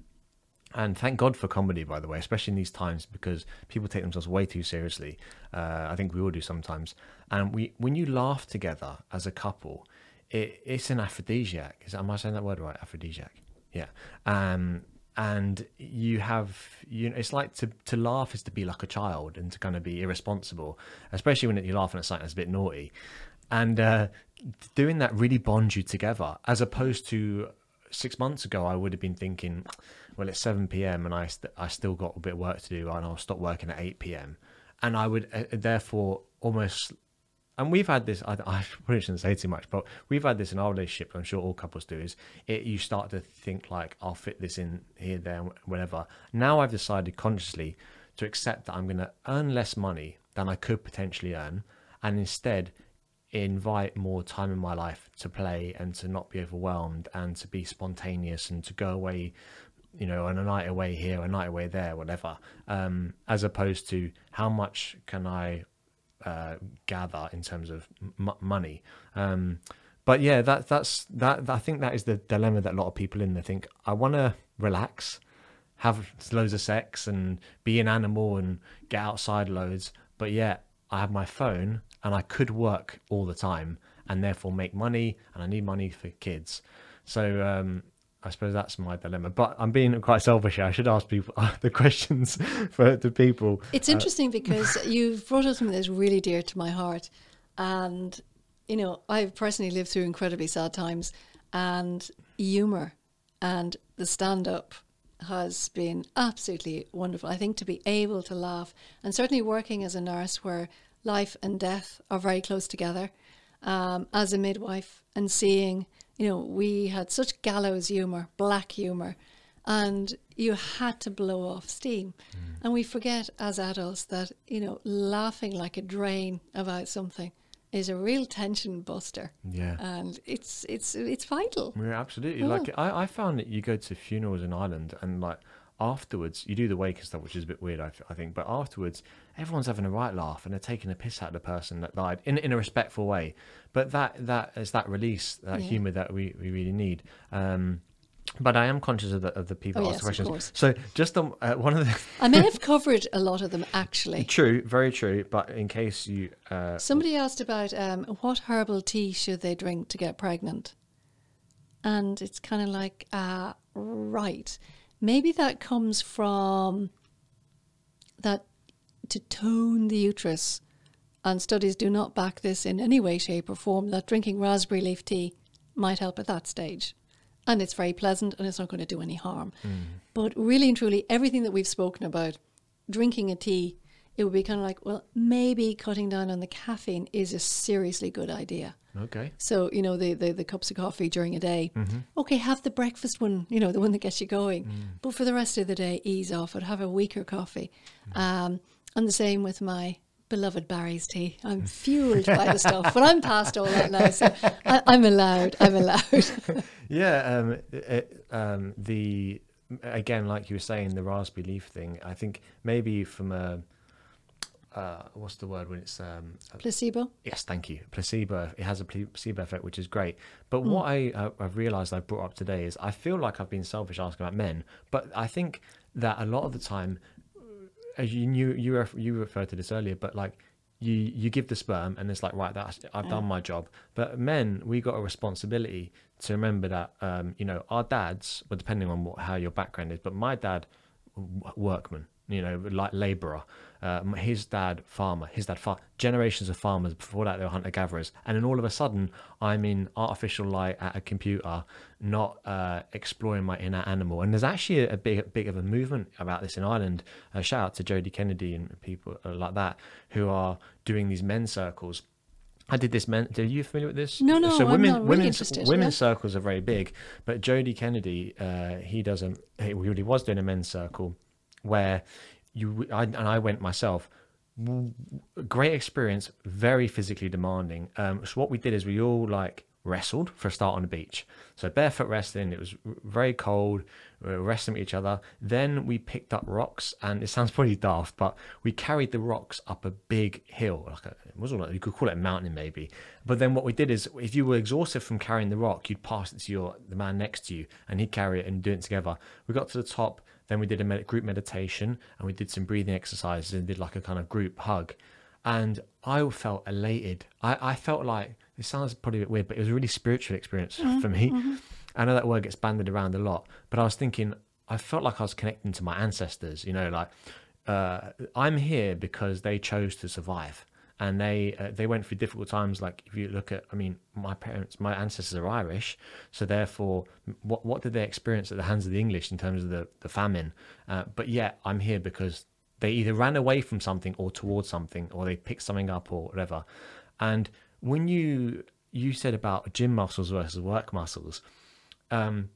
S1: and thank God for comedy, by the way, especially in these times because people take themselves way too seriously. Uh, I think we all do sometimes. And we when you laugh together as a couple, it, it's an aphrodisiac. Is am I saying that word right? Aphrodisiac. Yeah. Um, and you have you know it's like to to laugh is to be like a child and to kind of be irresponsible, especially when you're laughing at something that's a bit naughty, and uh, doing that really bonds you together. As opposed to six months ago, I would have been thinking, well, it's seven p.m. and I st- I still got a bit of work to do, and I'll stop working at eight p.m. And I would uh, therefore almost and we've had this. I, I probably shouldn't say too much, but we've had this in our relationship. I'm sure all couples do. Is it you start to think like I'll fit this in here, there, whatever. Now I've decided consciously to accept that I'm going to earn less money than I could potentially earn, and instead invite more time in my life to play and to not be overwhelmed and to be spontaneous and to go away you know on a night away here a night away there whatever um as opposed to how much can i uh, gather in terms of m- money um but yeah that that's that i think that is the dilemma that a lot of people in there think i want to relax have loads of sex and be an animal and get outside loads but yet i have my phone and I could work all the time and therefore make money and I need money for kids. So um, I suppose that's my dilemma. But I'm being quite selfish. Here. I should ask people <laughs> the questions for the people.
S2: It's uh, interesting uh, because <laughs> you've brought up something that's really dear to my heart. And, you know, I've personally lived through incredibly sad times and humour and the stand up has been absolutely wonderful. I think to be able to laugh and certainly working as a nurse where life and death are very close together. Um, as a midwife and seeing, you know, we had such gallows humour, black humour, and you had to blow off steam. Mm. And we forget as adults that, you know, laughing like a drain about something is a real tension buster.
S1: Yeah.
S2: And it's it's it's vital.
S1: Yeah, absolutely. Oh. Like I, I found that you go to funerals in Ireland and like afterwards you do the wake and stuff, which is a bit weird, I, I think. But afterwards, everyone's having a right laugh and they're taking a piss out of the person that died in in a respectful way. But that that is that release, that yeah. humour that we, we really need. Um, but I am conscious of the, of the people oh, yes, questions. So just um, uh, one of the
S2: I may have <laughs> covered a lot of them actually.
S1: True, very true. But in case you uh,
S2: somebody asked about um, what herbal tea should they drink to get pregnant, and it's kind of like uh, right Maybe that comes from that to tone the uterus, and studies do not back this in any way, shape, or form, that drinking raspberry leaf tea might help at that stage. And it's very pleasant and it's not going to do any harm. Mm. But really and truly, everything that we've spoken about, drinking a tea, it would be kind of like, well, maybe cutting down on the caffeine is a seriously good idea.
S1: Okay.
S2: So, you know, the, the, the cups of coffee during a day. Mm-hmm. Okay, have the breakfast one, you know, the one that gets you going. Mm. But for the rest of the day, ease off it. Have a weaker coffee. Mm. Um, and the same with my beloved Barry's tea. I'm fueled by the stuff, but I'm past all that now, so <laughs> I, am allowed. I'm allowed. <laughs>
S1: yeah, um, it, um, the again, like you were saying, the raspberry leaf thing. I think maybe from a uh, what's the word when it's um,
S2: placebo?
S1: Yes, thank you. Placebo. It has a placebo effect, which is great. But mm. what I uh, I've realised I brought up today is I feel like I've been selfish asking about men, but I think that a lot of the time, as you knew, you, ref- you referred to this earlier, but like you you give the sperm and it's like right that's I've done my job. But men, we got a responsibility to remember that um, you know our dads, well depending on what how your background is, but my dad workman you know, like labourer. Uh, his dad, farmer. His dad, far- generations of farmers. Before that, they were hunter gatherers. And then all of a sudden, I'm in artificial light at a computer, not uh, exploring my inner animal. And there's actually a big, big of a movement about this in Ireland. Uh, shout out to Jodie Kennedy and people uh, like that who are doing these men's circles. I did this. Men, are you familiar with this?
S2: No, no.
S1: So women,
S2: really
S1: women's, women's yeah. circles are very big, but Jody Kennedy, uh, he doesn't. He really was doing a men's circle where you I, and I went myself. Great experience, very physically demanding. Um, so what we did is we all like wrestled for a start on the beach. So barefoot wrestling. It was very cold. We were wrestling with each other. Then we picked up rocks, and it <laughs> sounds pretty daft, but we carried the rocks up a big hill. Like a, it wasn't like you could call it a mountain maybe. But then what we did is, if you were exhausted from carrying the rock, you'd pass it to your the man next to you, and he'd carry it and do it together. We got to the top. Then we did a med- group meditation and we did some breathing exercises and did like a kind of group hug. And I felt elated. I, I felt like it sounds probably a bit weird, but it was a really spiritual experience mm-hmm. for me. Mm-hmm. I know that word gets banded around a lot, but I was thinking, I felt like I was connecting to my ancestors, you know, like uh, I'm here because they chose to survive and they uh, they went through difficult times. Like if you look at, I mean, my parents, my ancestors are Irish, so therefore, what what did they experience at the hands of the English in terms of the the famine? Uh, but yet, I'm here because they either ran away from something or towards something, or they picked something up or whatever. And when you you said about gym muscles versus work muscles, um,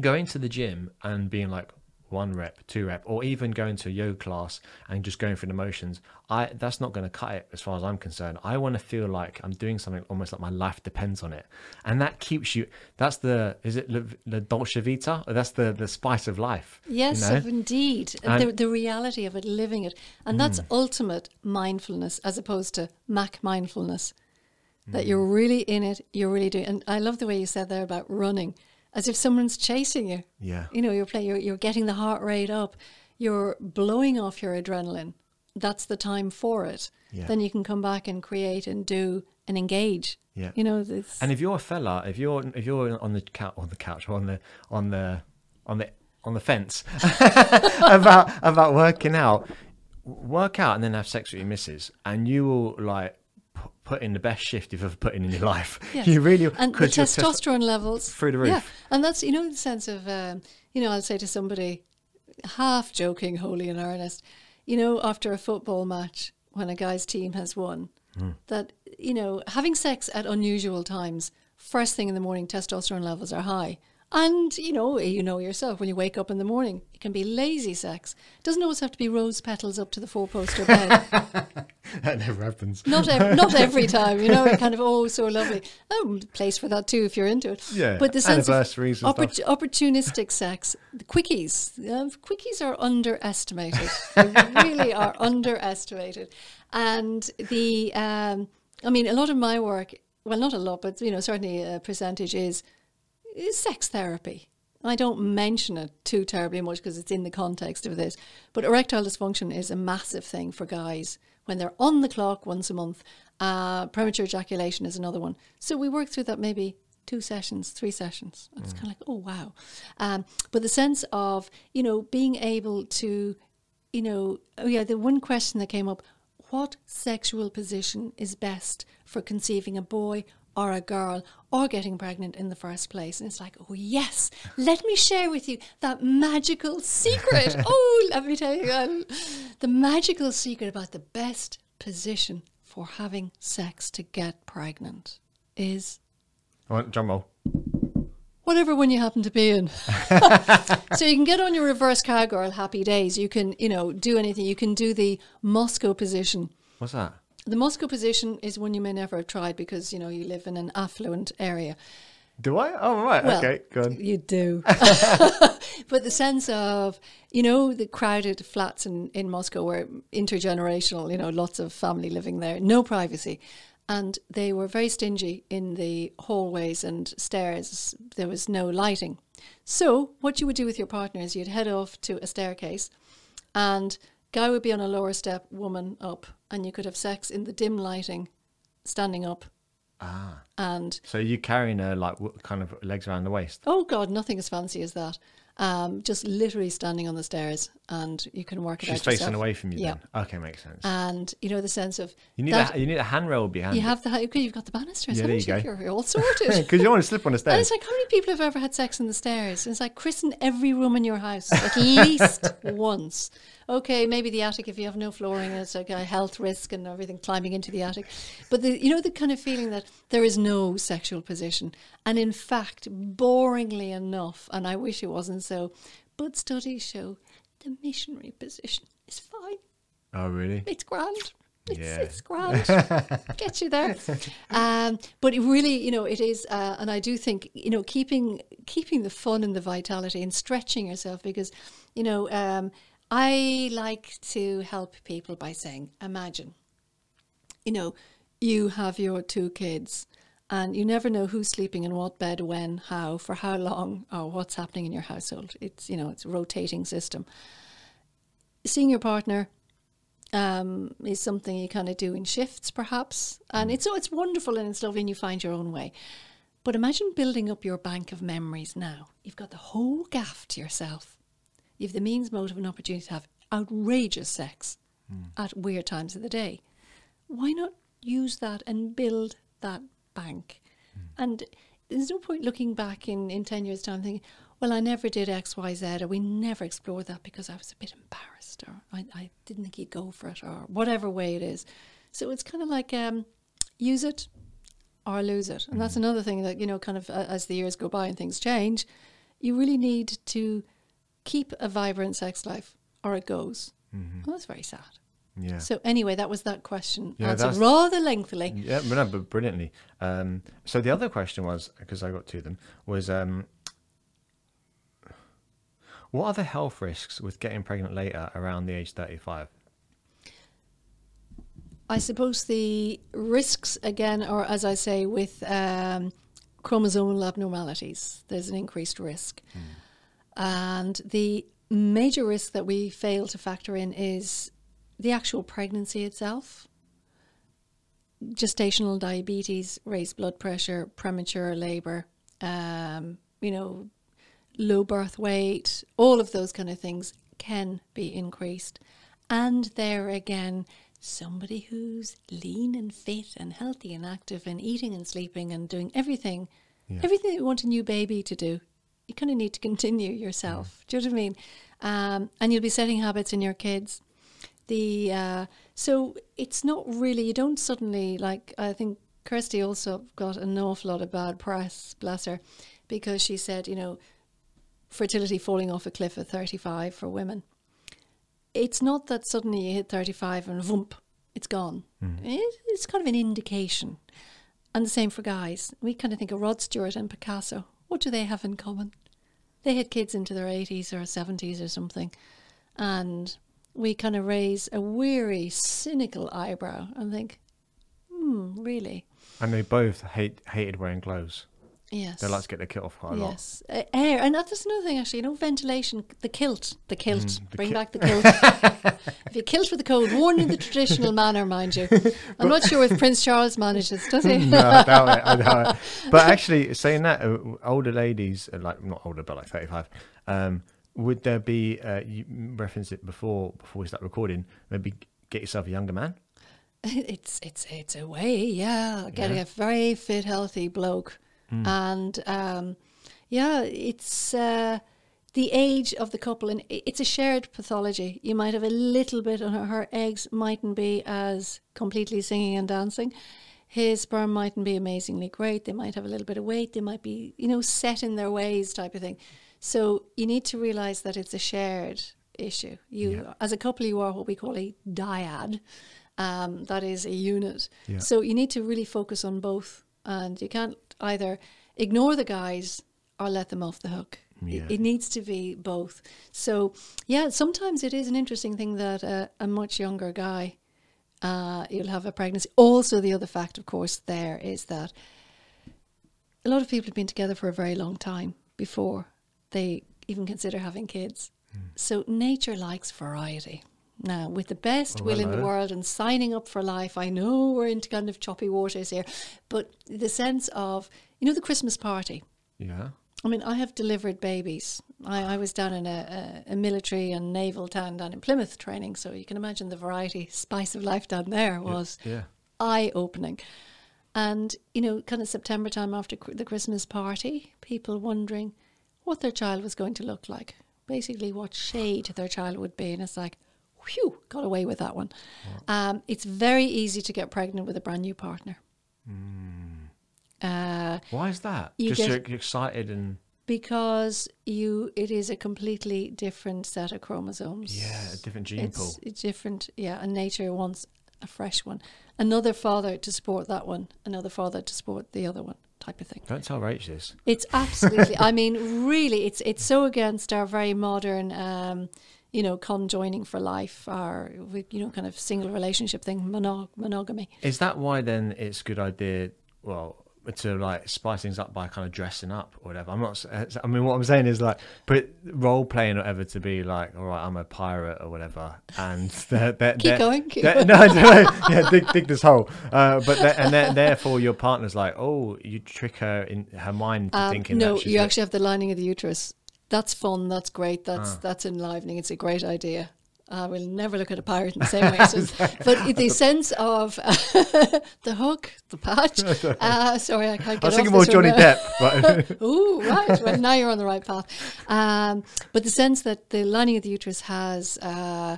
S1: going to the gym and being like, one rep, two rep, or even going to a yoga class and just going through the motions, I that's not going to cut it as far as I'm concerned. I want to feel like I'm doing something almost like my life depends on it, and that keeps you. That's the is it the, dolce vita? That's the the spice of life.
S2: Yes,
S1: you know?
S2: indeed.
S1: And-
S2: the, the reality of it, living it. And that's
S1: Hmm.
S2: ultimate mindfulness as opposed to Mac mindfulness. That
S1: Hmm.
S2: you're really in it, you're really doing And I love the way you said there about running, as if someone's chasing you.
S1: Yeah.
S2: You know, you're playing, you're, you're getting the heart rate up, you're blowing off your adrenaline. That's the time for it.
S1: Yeah.
S2: Then you can come back and create and do and engage.
S1: Yeah.
S2: You know, this.
S1: And if you're a fella, if you're if you're on the couch on the couch or on the on the on the on the fence <laughs> about about working out, work out and then have sex with your missus, and you will like put in the best shift you've ever put in in your <laughs> life.
S2: Yes.
S1: You really
S2: and the
S1: 'cause your testo-
S2: testosterone levels
S1: through the roof.
S2: Yeah, and that's you know the sense of um, you know I'll say to somebody, half joking, wholly in earnest, you know after a football match when a guy's team has won,
S1: Hmm.
S2: that you know having sex at unusual times, first thing in the morning, testosterone levels are high. And you know, you know yourself when you wake up in the morning, it can be lazy sex. Doesn't always have to be rose petals up to the four poster bed. <laughs>
S1: that never happens.
S2: not ev- not every time, you know. It kind of oh, so lovely. Oh, place for that too if you're into it.
S1: Yeah,
S2: but the sense of oppor- opportunistic sex, the quickies, uh, quickies are underestimated. <laughs> they really are underestimated, and the um, I mean, a lot of my work, well, not a lot, but you know, certainly a percentage is is sex therapy. I don't mention it too terribly much because it's in the context of this. But erectile dysfunction is a massive thing for guys when they're on the clock once a month. Uh, premature ejaculation is another one. So we work through that maybe two sessions, three sessions. And It's kind of like, oh, wow. Um, but the sense of, you know, being able to, you know, oh, yeah, the one question that came up what sexual position is best for conceiving a boy or a girl or getting pregnant in the first place. And it's like, oh, yes, let me share with you that magical secret. <laughs> oh, let me tell you um, the magical secret about the best position for having sex to get pregnant is
S1: I want drum roll.
S2: whatever one you happen to be in. <laughs> so you can get on your reverse cowgirl happy days. You can, you know, do anything. You can do the Moscow position.
S1: What's that?
S2: The Moscow position is one you may never have tried because, you know, you live in an affluent area.
S1: Do I? Oh right.
S2: Well,
S1: okay. Go on.
S2: You do. <laughs> <laughs> but the sense of, you know, the crowded flats in, in Moscow were intergenerational, you know, lots of family living there, no privacy. And they were very stingy in the hallways and stairs. There was no lighting. So, what you would do with your partner is you'd head off to a staircase, and guy would be on a lower step, woman up, and you could have sex in the dim lighting, standing up.
S1: Ah.
S2: And
S1: So you carrying her like kind of legs around the waist?
S2: Oh God, nothing as fancy as that. Um, just literally standing on the stairs, and you can work it
S1: She's
S2: out
S1: facing
S2: yourself.
S1: away from you.
S2: Yeah,
S1: Then. Okay, makes sense.
S2: and you know the sense of
S1: you need
S2: that.
S1: a, you need a handrail behind
S2: you have the okay, you've got the banisters.
S1: Yeah, there
S2: haven't
S1: you go.
S2: You're, all sorted. <laughs>
S1: because you don't want to slip on the stairs.
S2: And it's like, how many people have ever had sex in the stairs? It's like, christen every room in your house at least <laughs> once. Okay, maybe the attic if you have no flooring, it's like a health risk and everything climbing into the attic. But the, you know the kind of feeling that there is no sexual position, and in fact, boringly enough, and I wish it wasn't so, but studies show the missionary position is fine.
S1: oh really?
S2: It's grand. It's,
S1: Yeah.
S2: it's grand. <laughs> Get you there. Um, but it really, you know, it is, uh, and I do think, you know, keeping keeping the fun and the vitality and stretching yourself because, you know, um, I like to help people by saying, imagine, you know, you have your two kids. And you never know who's sleeping in what bed, when, how, for how long, or what's happening in your household. It's you know it's a rotating system. Seeing your partner um, is something you kind of do in shifts, perhaps. And it's so it's wonderful and it's lovely, and you find your own way. But imagine building up your bank of memories now. You've got the whole gaff to yourself. You've the means, motive, and opportunity to have outrageous sex at weird times of the day. Why not use that and build that bank? And there's no point looking back in, in 10 years' time thinking, well, I never did X, Y, Z, or we never explored that because I was a bit embarrassed, or I, I didn't think he'd go for it, or whatever way it is. So it's kind of like um, use it or lose it. And that's another thing that, you know, kind of uh, as the years go by and things change, you really need to keep a vibrant sex life or it goes.
S1: Mm-hmm.
S2: Well, that's very sad.
S1: Yeah.
S2: So anyway, that was that question
S1: Yeah,
S2: answered rather lengthily.
S1: Yeah, but no, but brilliantly. Um, so the other question was because I got to them was um, what are the health risks with getting pregnant later around the age thirty-five?
S2: I suppose the risks again, are, as I say, with um, chromosomal abnormalities, there's an increased risk, and the major risk that we fail to factor in is the actual pregnancy itself. Gestational diabetes, raised blood pressure, premature labor, um, you know, low birth weight, all of those kind of things can be increased. And there again, somebody who's lean and fit and healthy and active and eating and sleeping and doing everything,
S1: Yeah.
S2: everything that you want a new baby to do, you kind of need to continue yourself. Do you know what I mean? Um, and you'll be setting habits in your kids. The uh, so it's not really you don't suddenly like I think Kirsty also got an awful lot of bad press, bless her, because she said you know fertility falling off a cliff at 35 for women. It's not that suddenly you hit 35 and vump, it's gone. It, it's kind of an indication. And the same for guys. We kind of think of Rod Stewart and Picasso. What do they have in common? They had kids into their 80s or 70s or something. And we kind of raise a weary, cynical eyebrow and think, hmm, really?
S1: And they both hate hated wearing clothes.
S2: Yes.
S1: They like to get their kit off quite a lot.
S2: Yes, uh, air, and that's another thing actually. You know, ventilation, the kilt, the kilt.
S1: Mm, the
S2: Bring
S1: ki-
S2: back the kilt. <laughs> if you kilt for the cold, worn in the traditional <laughs> manner, mind you. I'm not sure if Prince Charles manages, does <laughs> he?
S1: no, I doubt it. I doubt it. But actually, saying that, uh, older ladies, uh, like not older, but like thirty-five, um, would there be? Uh, you referenced it before before we start recording. Maybe get yourself a younger man.
S2: it's it's it's a way, yeah. Getting
S1: Yeah.
S2: a very fit, healthy bloke,
S1: Hmm.
S2: and um, yeah, it's uh, the age of the couple, and it's a shared pathology. You might have a little bit on her. Her eggs mightn't be as completely singing and dancing. His sperm mightn't be amazingly great. They might have a little bit of weight. They might be, you know, set in their ways, type of thing. So you need to realize that it's a shared issue. You,
S1: Yeah.
S2: as a couple, you are what we call a dyad. Um, that is a unit.
S1: Yeah.
S2: So you need to really focus on both, and you can't either ignore the guys or let them off the hook. It-
S1: Yeah.
S2: It, needs to be both. So yeah, sometimes it is an interesting thing that uh, a much younger guy, uh, you'll have a pregnancy. Also, the other fact, of course, there is that a lot of people have been together for a very long time before they even consider having kids.
S1: Hmm.
S2: So nature likes variety. Now, with the best
S1: Oh,
S2: will in the world and signing up for life, I know we're into kind of choppy waters here, but the sense of, you know, the Christmas party.
S1: Yeah.
S2: I mean, I have delivered babies. I, I was down in a, a, a military and naval town down in Plymouth training, so you can imagine the variety, spice of life down there was
S1: Yeah.
S2: eye opening. And, you know, kind of September time after cr- the Christmas party, people wondering what their child was going to look like. Basically, what shade their child would be. And it's like, whew, got away with that one. Um, it's very easy to get pregnant with a brand new partner. Uh,
S1: Why is that?
S2: You
S1: Just
S2: get-
S1: you're excited and
S2: because you, it is a completely different set of chromosomes.
S1: yeah, a different gene pool.
S2: It's, it's different, yeah. And nature wants a fresh one, another father to support that one, another father to support the other one, type of thing.
S1: Don't tell Rach this.
S2: It's absolutely. I <laughs> mean, really, it's it's so against our very modern, um, you know, conjoining for life, our you know, kind of single relationship thing, monog- monogamy.
S1: Is that why then it's a good idea? Well, to like spice things up by kind of dressing up or whatever. I'm not. I mean, what I'm saying is like put role playing or whatever to be like, all right, I'm a pirate or whatever, and <laughs> they're, they're,
S2: Keep
S1: they're-
S2: going. Keep
S1: they're-
S2: going.
S1: no, <laughs> no, yeah, dig, dig this hole. Uh, but and then therefore your partner's like, oh, you trick her in her mind to
S2: Um,
S1: thinking
S2: no, you actually have the lining of the uterus. That's fun. That's great. That's
S1: Ah.
S2: that's enlivening. It's a great idea. I will never look at a pirate in the <laughs> same way. So, but the sense of <laughs> the hook, the patch. <laughs> Uh, sorry, I can't get it.
S1: I was thinking more Johnny
S2: now.
S1: Depp. But
S2: Ooh, right. Well, now you're on the right path. Um, but the sense that the lining of the uterus has uh,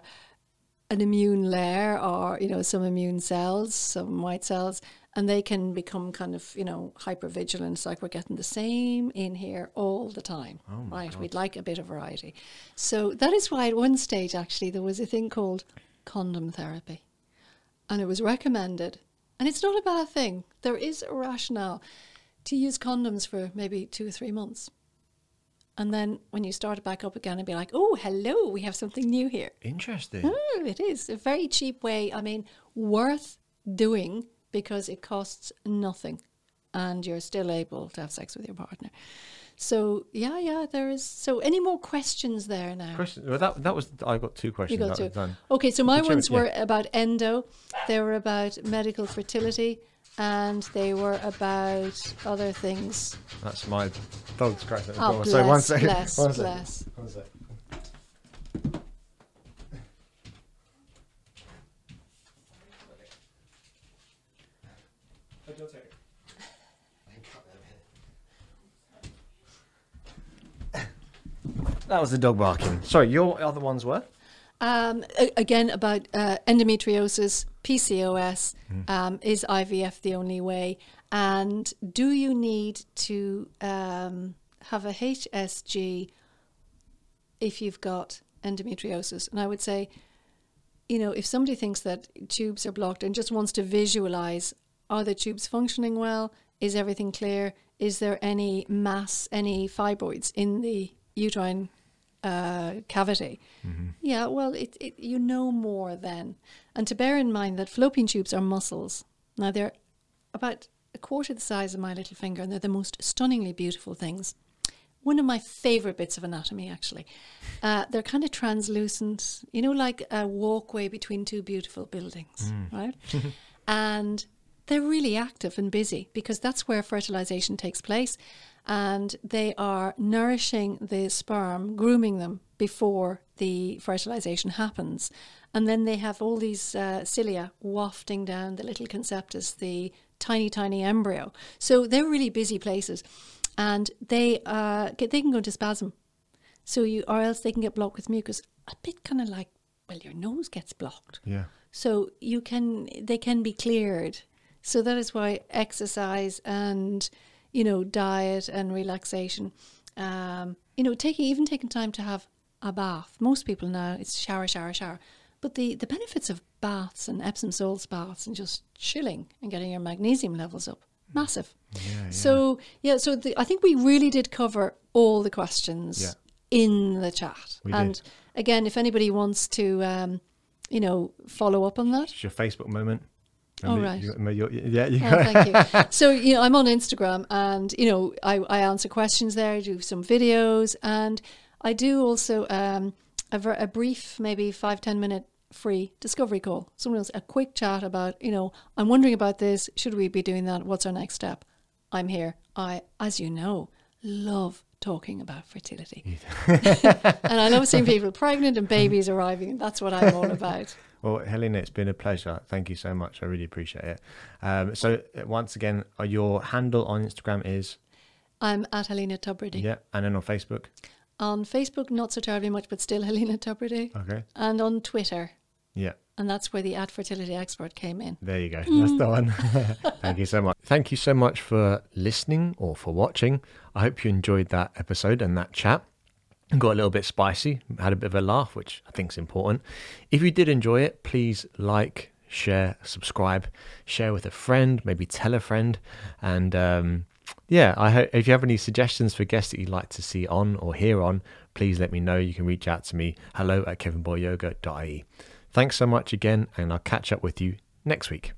S2: an immune layer, or you know, some immune cells, some white cells, and they can become kind of you know hyper vigilant. Like we're getting the same in here all the time, oh right? We'd like a bit of variety. So that is why at one stage actually there was a thing called condom therapy, and it was recommended, and it's not a bad thing. There is a rationale to use condoms for maybe two or three months. And then when you start it back up again and be like, oh, hello, we have something new here.
S1: Interesting.
S2: Oh, it is a very cheap way. I mean, worth doing because it costs nothing and you're still able to have sex with your partner. So, yeah, yeah, there is. So, any more questions there now?
S1: Question. Well, that that was. I got two questions.
S2: You got two.
S1: done.
S2: Okay, so my
S1: Whichever-
S2: ones
S1: yeah.
S2: were about endo, they were about medical fertility, and they were about other things.
S1: That's my dog scratching. at the
S2: Oh,
S1: door.
S2: bless,
S1: so one second.
S2: bless,
S1: one second.
S2: bless.
S1: One second. That was the dog barking. Sorry, your other ones were?
S2: Um, again, about uh, endometriosis, PCOS,
S1: Hmm.
S2: um, is IVF the only way? And do you need to um, have a HSG if you've got endometriosis? And I would say, you know, if somebody thinks that tubes are blocked and just wants to visualize, are the tubes functioning well? Is everything clear? Is there any mass, any fibroids in the uterine uh, cavity? Yeah, well, it, it, you know more then. And to bear in mind that fallopian tubes are muscles. Now, they're about a quarter the size of my little finger, and they're the most stunningly beautiful things. One of my favorite bits of anatomy, actually. Uh, they're kind of translucent, you know, like a walkway between two beautiful buildings, right? <laughs> and they're really active and busy because that's where fertilization takes place. And they are nourishing the sperm, grooming them before the fertilization happens. And then they have all these uh, cilia wafting down the little conceptus, the tiny, tiny embryo. So they're really busy places. And they, uh, get, they can go into spasm. So you, or else they can get blocked with mucus. A bit kind of like, well, your nose gets blocked.
S1: Yeah.
S2: So you can they can be cleared. So that is why exercise and you know diet and relaxation, um, you know taking even taking time to have a bath. Most people now it's shower, shower, shower. But the, the benefits of baths and Epsom salts baths and just chilling and getting your magnesium levels up, massive.
S1: Yeah.
S2: So yeah, so the, I think we really did cover all the questions
S1: Yeah.
S2: in the chat.
S1: We
S2: and
S1: did.
S2: again, if anybody wants to, um, you know, follow up on that,
S1: It's your Facebook moment.
S2: Oh, right.
S1: you- your- yeah, you
S2: Oh, thank you. So, you know, I'm on Instagram and, you know, I, I answer questions there, I do some videos, and I do also um, a, a brief, maybe five ten minute free discovery call. Someone else, a quick chat about, you know, I'm wondering about this. Should we be doing that? What's our next step? I'm here. I, as you know, love talking about fertility. <laughs> and I love seeing people pregnant and babies arriving. And that's what I'm all about.
S1: Well, Helena, it's been a pleasure. Thank you so much. I really appreciate it. Um, so, uh, once again, uh, your handle on Instagram is
S2: I'm at Helena Tubridy.
S1: yeah, and then on Facebook.
S2: On Facebook, not so terribly much, but still <laughs> Helena Tubridy.
S1: Okay.
S2: And on Twitter.
S1: Yeah,
S2: And that's where the ad fertility expert came in.
S1: there you go. That's the one. <laughs> Thank you so much. Thank you so much for listening or for watching. I hope you enjoyed that episode and that chat. Got a little bit spicy, had a bit of a laugh, which I think is important. If you did enjoy it, please like, share, subscribe, share with a friend, maybe tell a friend, and um, yeah, I hope if you have any suggestions for guests that you'd like to see on or hear on, please let me know. You can reach out to me hello at kevinboyyoga.ie. Thanks so much again, and I'll catch up with you next week.